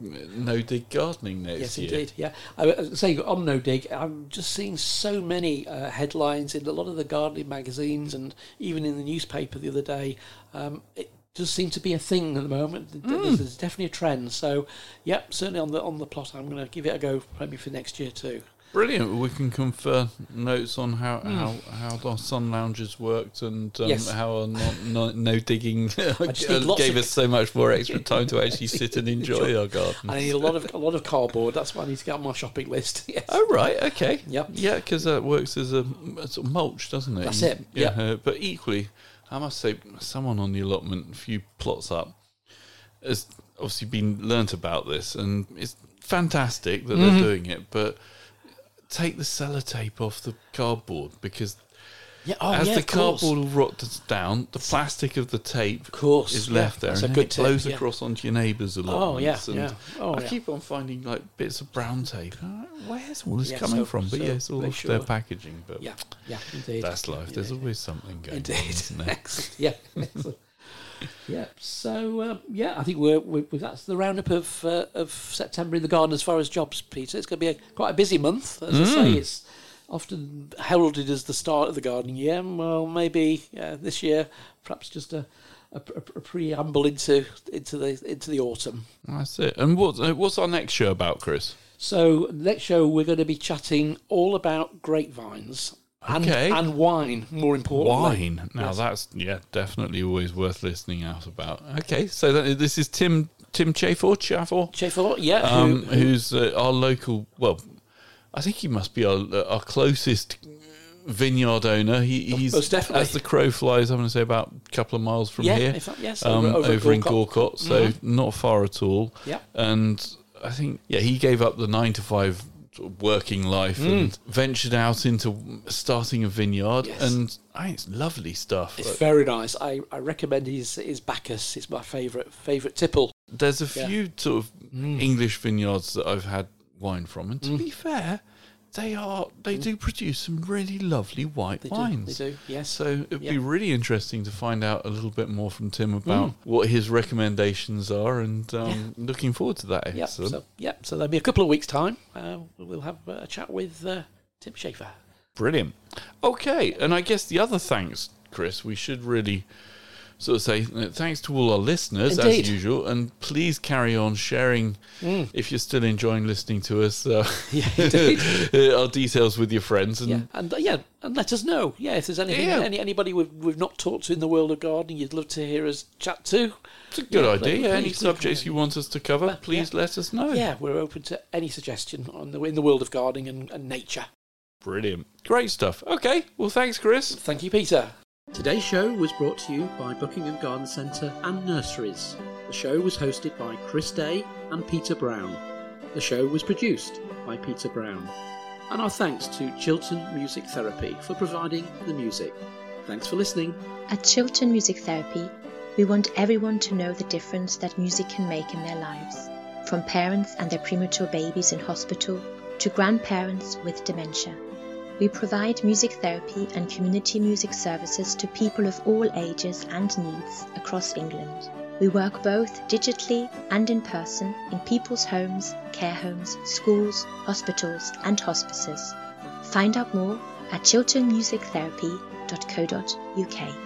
Speaker 1: no dig gardening next
Speaker 2: Yes,
Speaker 1: year.
Speaker 2: indeed. Yeah, I was saying on No Dig, I'm just seeing so many uh, headlines in a lot of the gardening magazines and even in the newspaper the other day. Um, it does seem to be a thing at the moment.
Speaker 1: Hmm.
Speaker 2: There's, there's definitely a trend. So, yep, certainly on the on the plot, I'm going to give it a go maybe for next year too.
Speaker 1: Brilliant. We can confer notes on how how, how the sun lounges worked and um.
Speaker 2: Yes.
Speaker 1: how our no, no, no digging (laughs) (laughs) gave us so much more (laughs) extra time to actually sit and enjoy our garden.
Speaker 2: I need a lot of a lot of cardboard. That's what I need to get on my shopping list. yes.
Speaker 1: Oh right, okay.
Speaker 2: Yep.
Speaker 1: Yeah, because that works as a, a mulch, doesn't it?
Speaker 2: That's it,
Speaker 1: Yeah.
Speaker 2: yeah.
Speaker 1: uh, but equally, I must say, someone on the allotment, a few plots up, has obviously been learnt about this, and it's fantastic that
Speaker 2: Mm-hmm.
Speaker 1: they're doing it. But take the sellotape off the cardboard because
Speaker 2: Yeah. Oh,
Speaker 1: as
Speaker 2: yeah,
Speaker 1: the cardboard rots down, the plastic of the tape
Speaker 2: Of course,
Speaker 1: is
Speaker 2: yeah,
Speaker 1: left there,
Speaker 2: that's
Speaker 1: and
Speaker 2: a
Speaker 1: it
Speaker 2: tip,
Speaker 1: blows
Speaker 2: yeah.
Speaker 1: across onto your neighbour's allotments.
Speaker 2: Oh yeah,
Speaker 1: and
Speaker 2: yeah. Oh
Speaker 1: I
Speaker 2: yeah.
Speaker 1: keep on finding like bits of brown tape. Where's all this
Speaker 2: Yeah,
Speaker 1: coming
Speaker 2: so-
Speaker 1: from? But
Speaker 2: so
Speaker 1: yeah, it's all off their packaging. But
Speaker 2: Yeah, yeah, indeed.
Speaker 1: that's life. There's always something going on,
Speaker 2: Indeed.
Speaker 1: isn't. (laughs)
Speaker 2: Yeah. (laughs) (laughs) Yeah. So uh, yeah, I think we're, we're that's the roundup of uh, of September in the garden as far as jobs, Peter. It's going to be a, quite a busy month, as I say. It's often heralded as the start of the gardening year. Well, maybe uh, this year, perhaps just a, a, a preamble into into the into the autumn.
Speaker 1: That's it. And what, uh, what's our next show about, Chris?
Speaker 2: So next show we're going to be chatting all about grapevines and,
Speaker 1: Okay.
Speaker 2: and wine. More importantly,
Speaker 1: Wine. Now
Speaker 2: Yes.
Speaker 1: that's yeah, definitely always worth listening out about. Okay, so that, this is Tim Tim Chafor Chafor,
Speaker 2: Chafford, yeah,
Speaker 1: um,
Speaker 2: who, who-
Speaker 1: who's uh, our local. Well, I think he must be our our closest vineyard owner. He, he's as the crow flies. I'm going to say about a couple of miles from
Speaker 2: yeah,
Speaker 1: here.
Speaker 2: in fact, yes,
Speaker 1: um,
Speaker 2: over,
Speaker 1: over,
Speaker 2: over,
Speaker 1: in Gawcott, so not far at all.
Speaker 2: Yeah.
Speaker 1: And I think, yeah, he gave up the nine to five working life and mm. ventured out into starting a vineyard.
Speaker 2: Yes.
Speaker 1: And I think it's lovely stuff.
Speaker 2: It's very nice. I, I recommend his his Bacchus. It's my favourite favourite tipple.
Speaker 1: There's a
Speaker 2: Yeah.
Speaker 1: few sort of mm. English vineyards that I've had wine from, and to be mm. fair, they are they do produce some really lovely white
Speaker 2: They
Speaker 1: wines.
Speaker 2: do. They do. Yes.
Speaker 1: So it'd
Speaker 2: Yeah.
Speaker 1: be really interesting to find out a little bit more from Tim about what his recommendations are, and um, looking forward to that
Speaker 2: Yep. So yep. So there'll be a couple of weeks time. Uh, we'll have a chat with uh, Tim Schaefer.
Speaker 1: Brilliant. Okay, and I guess the other thanks, Chris, we should really sort of say thanks to all our listeners
Speaker 2: Indeed.
Speaker 1: as usual, and please carry on sharing if you're still enjoying listening to us. Uh,
Speaker 2: Yeah, (laughs)
Speaker 1: uh, our details with your friends, and
Speaker 2: Yeah, and uh, yeah, and let us know. Yeah, if there's anything,
Speaker 1: Yeah.
Speaker 2: any anybody we've we've not talked to in the world of gardening, you'd love to hear us chat to.
Speaker 1: it's a good
Speaker 2: Yeah,
Speaker 1: idea. any subjects you want us to cover, please let us know.
Speaker 2: Yeah, we're open to any suggestion on the in the world of gardening and, and nature.
Speaker 1: Brilliant. Great stuff. Okay, well, thanks, Chris.
Speaker 2: Thank you, Peter. Today's show was brought to you by Buckingham Garden Centre and Nurseries. The show was hosted by Chris Day and Peter Brown. The show was produced by Peter Brown. And our thanks to Chiltern Music Therapy for providing the music. Thanks for listening.
Speaker 3: At Chiltern Music Therapy, we want everyone to know the difference that music can make in their lives. From parents and their premature babies in hospital to grandparents with dementia. We provide music therapy and community music services to people of all ages and needs across England. We work both digitally and in person in people's homes, care homes, schools, hospitals, and hospices. Find out more at chilternmusictherapy.co.uk.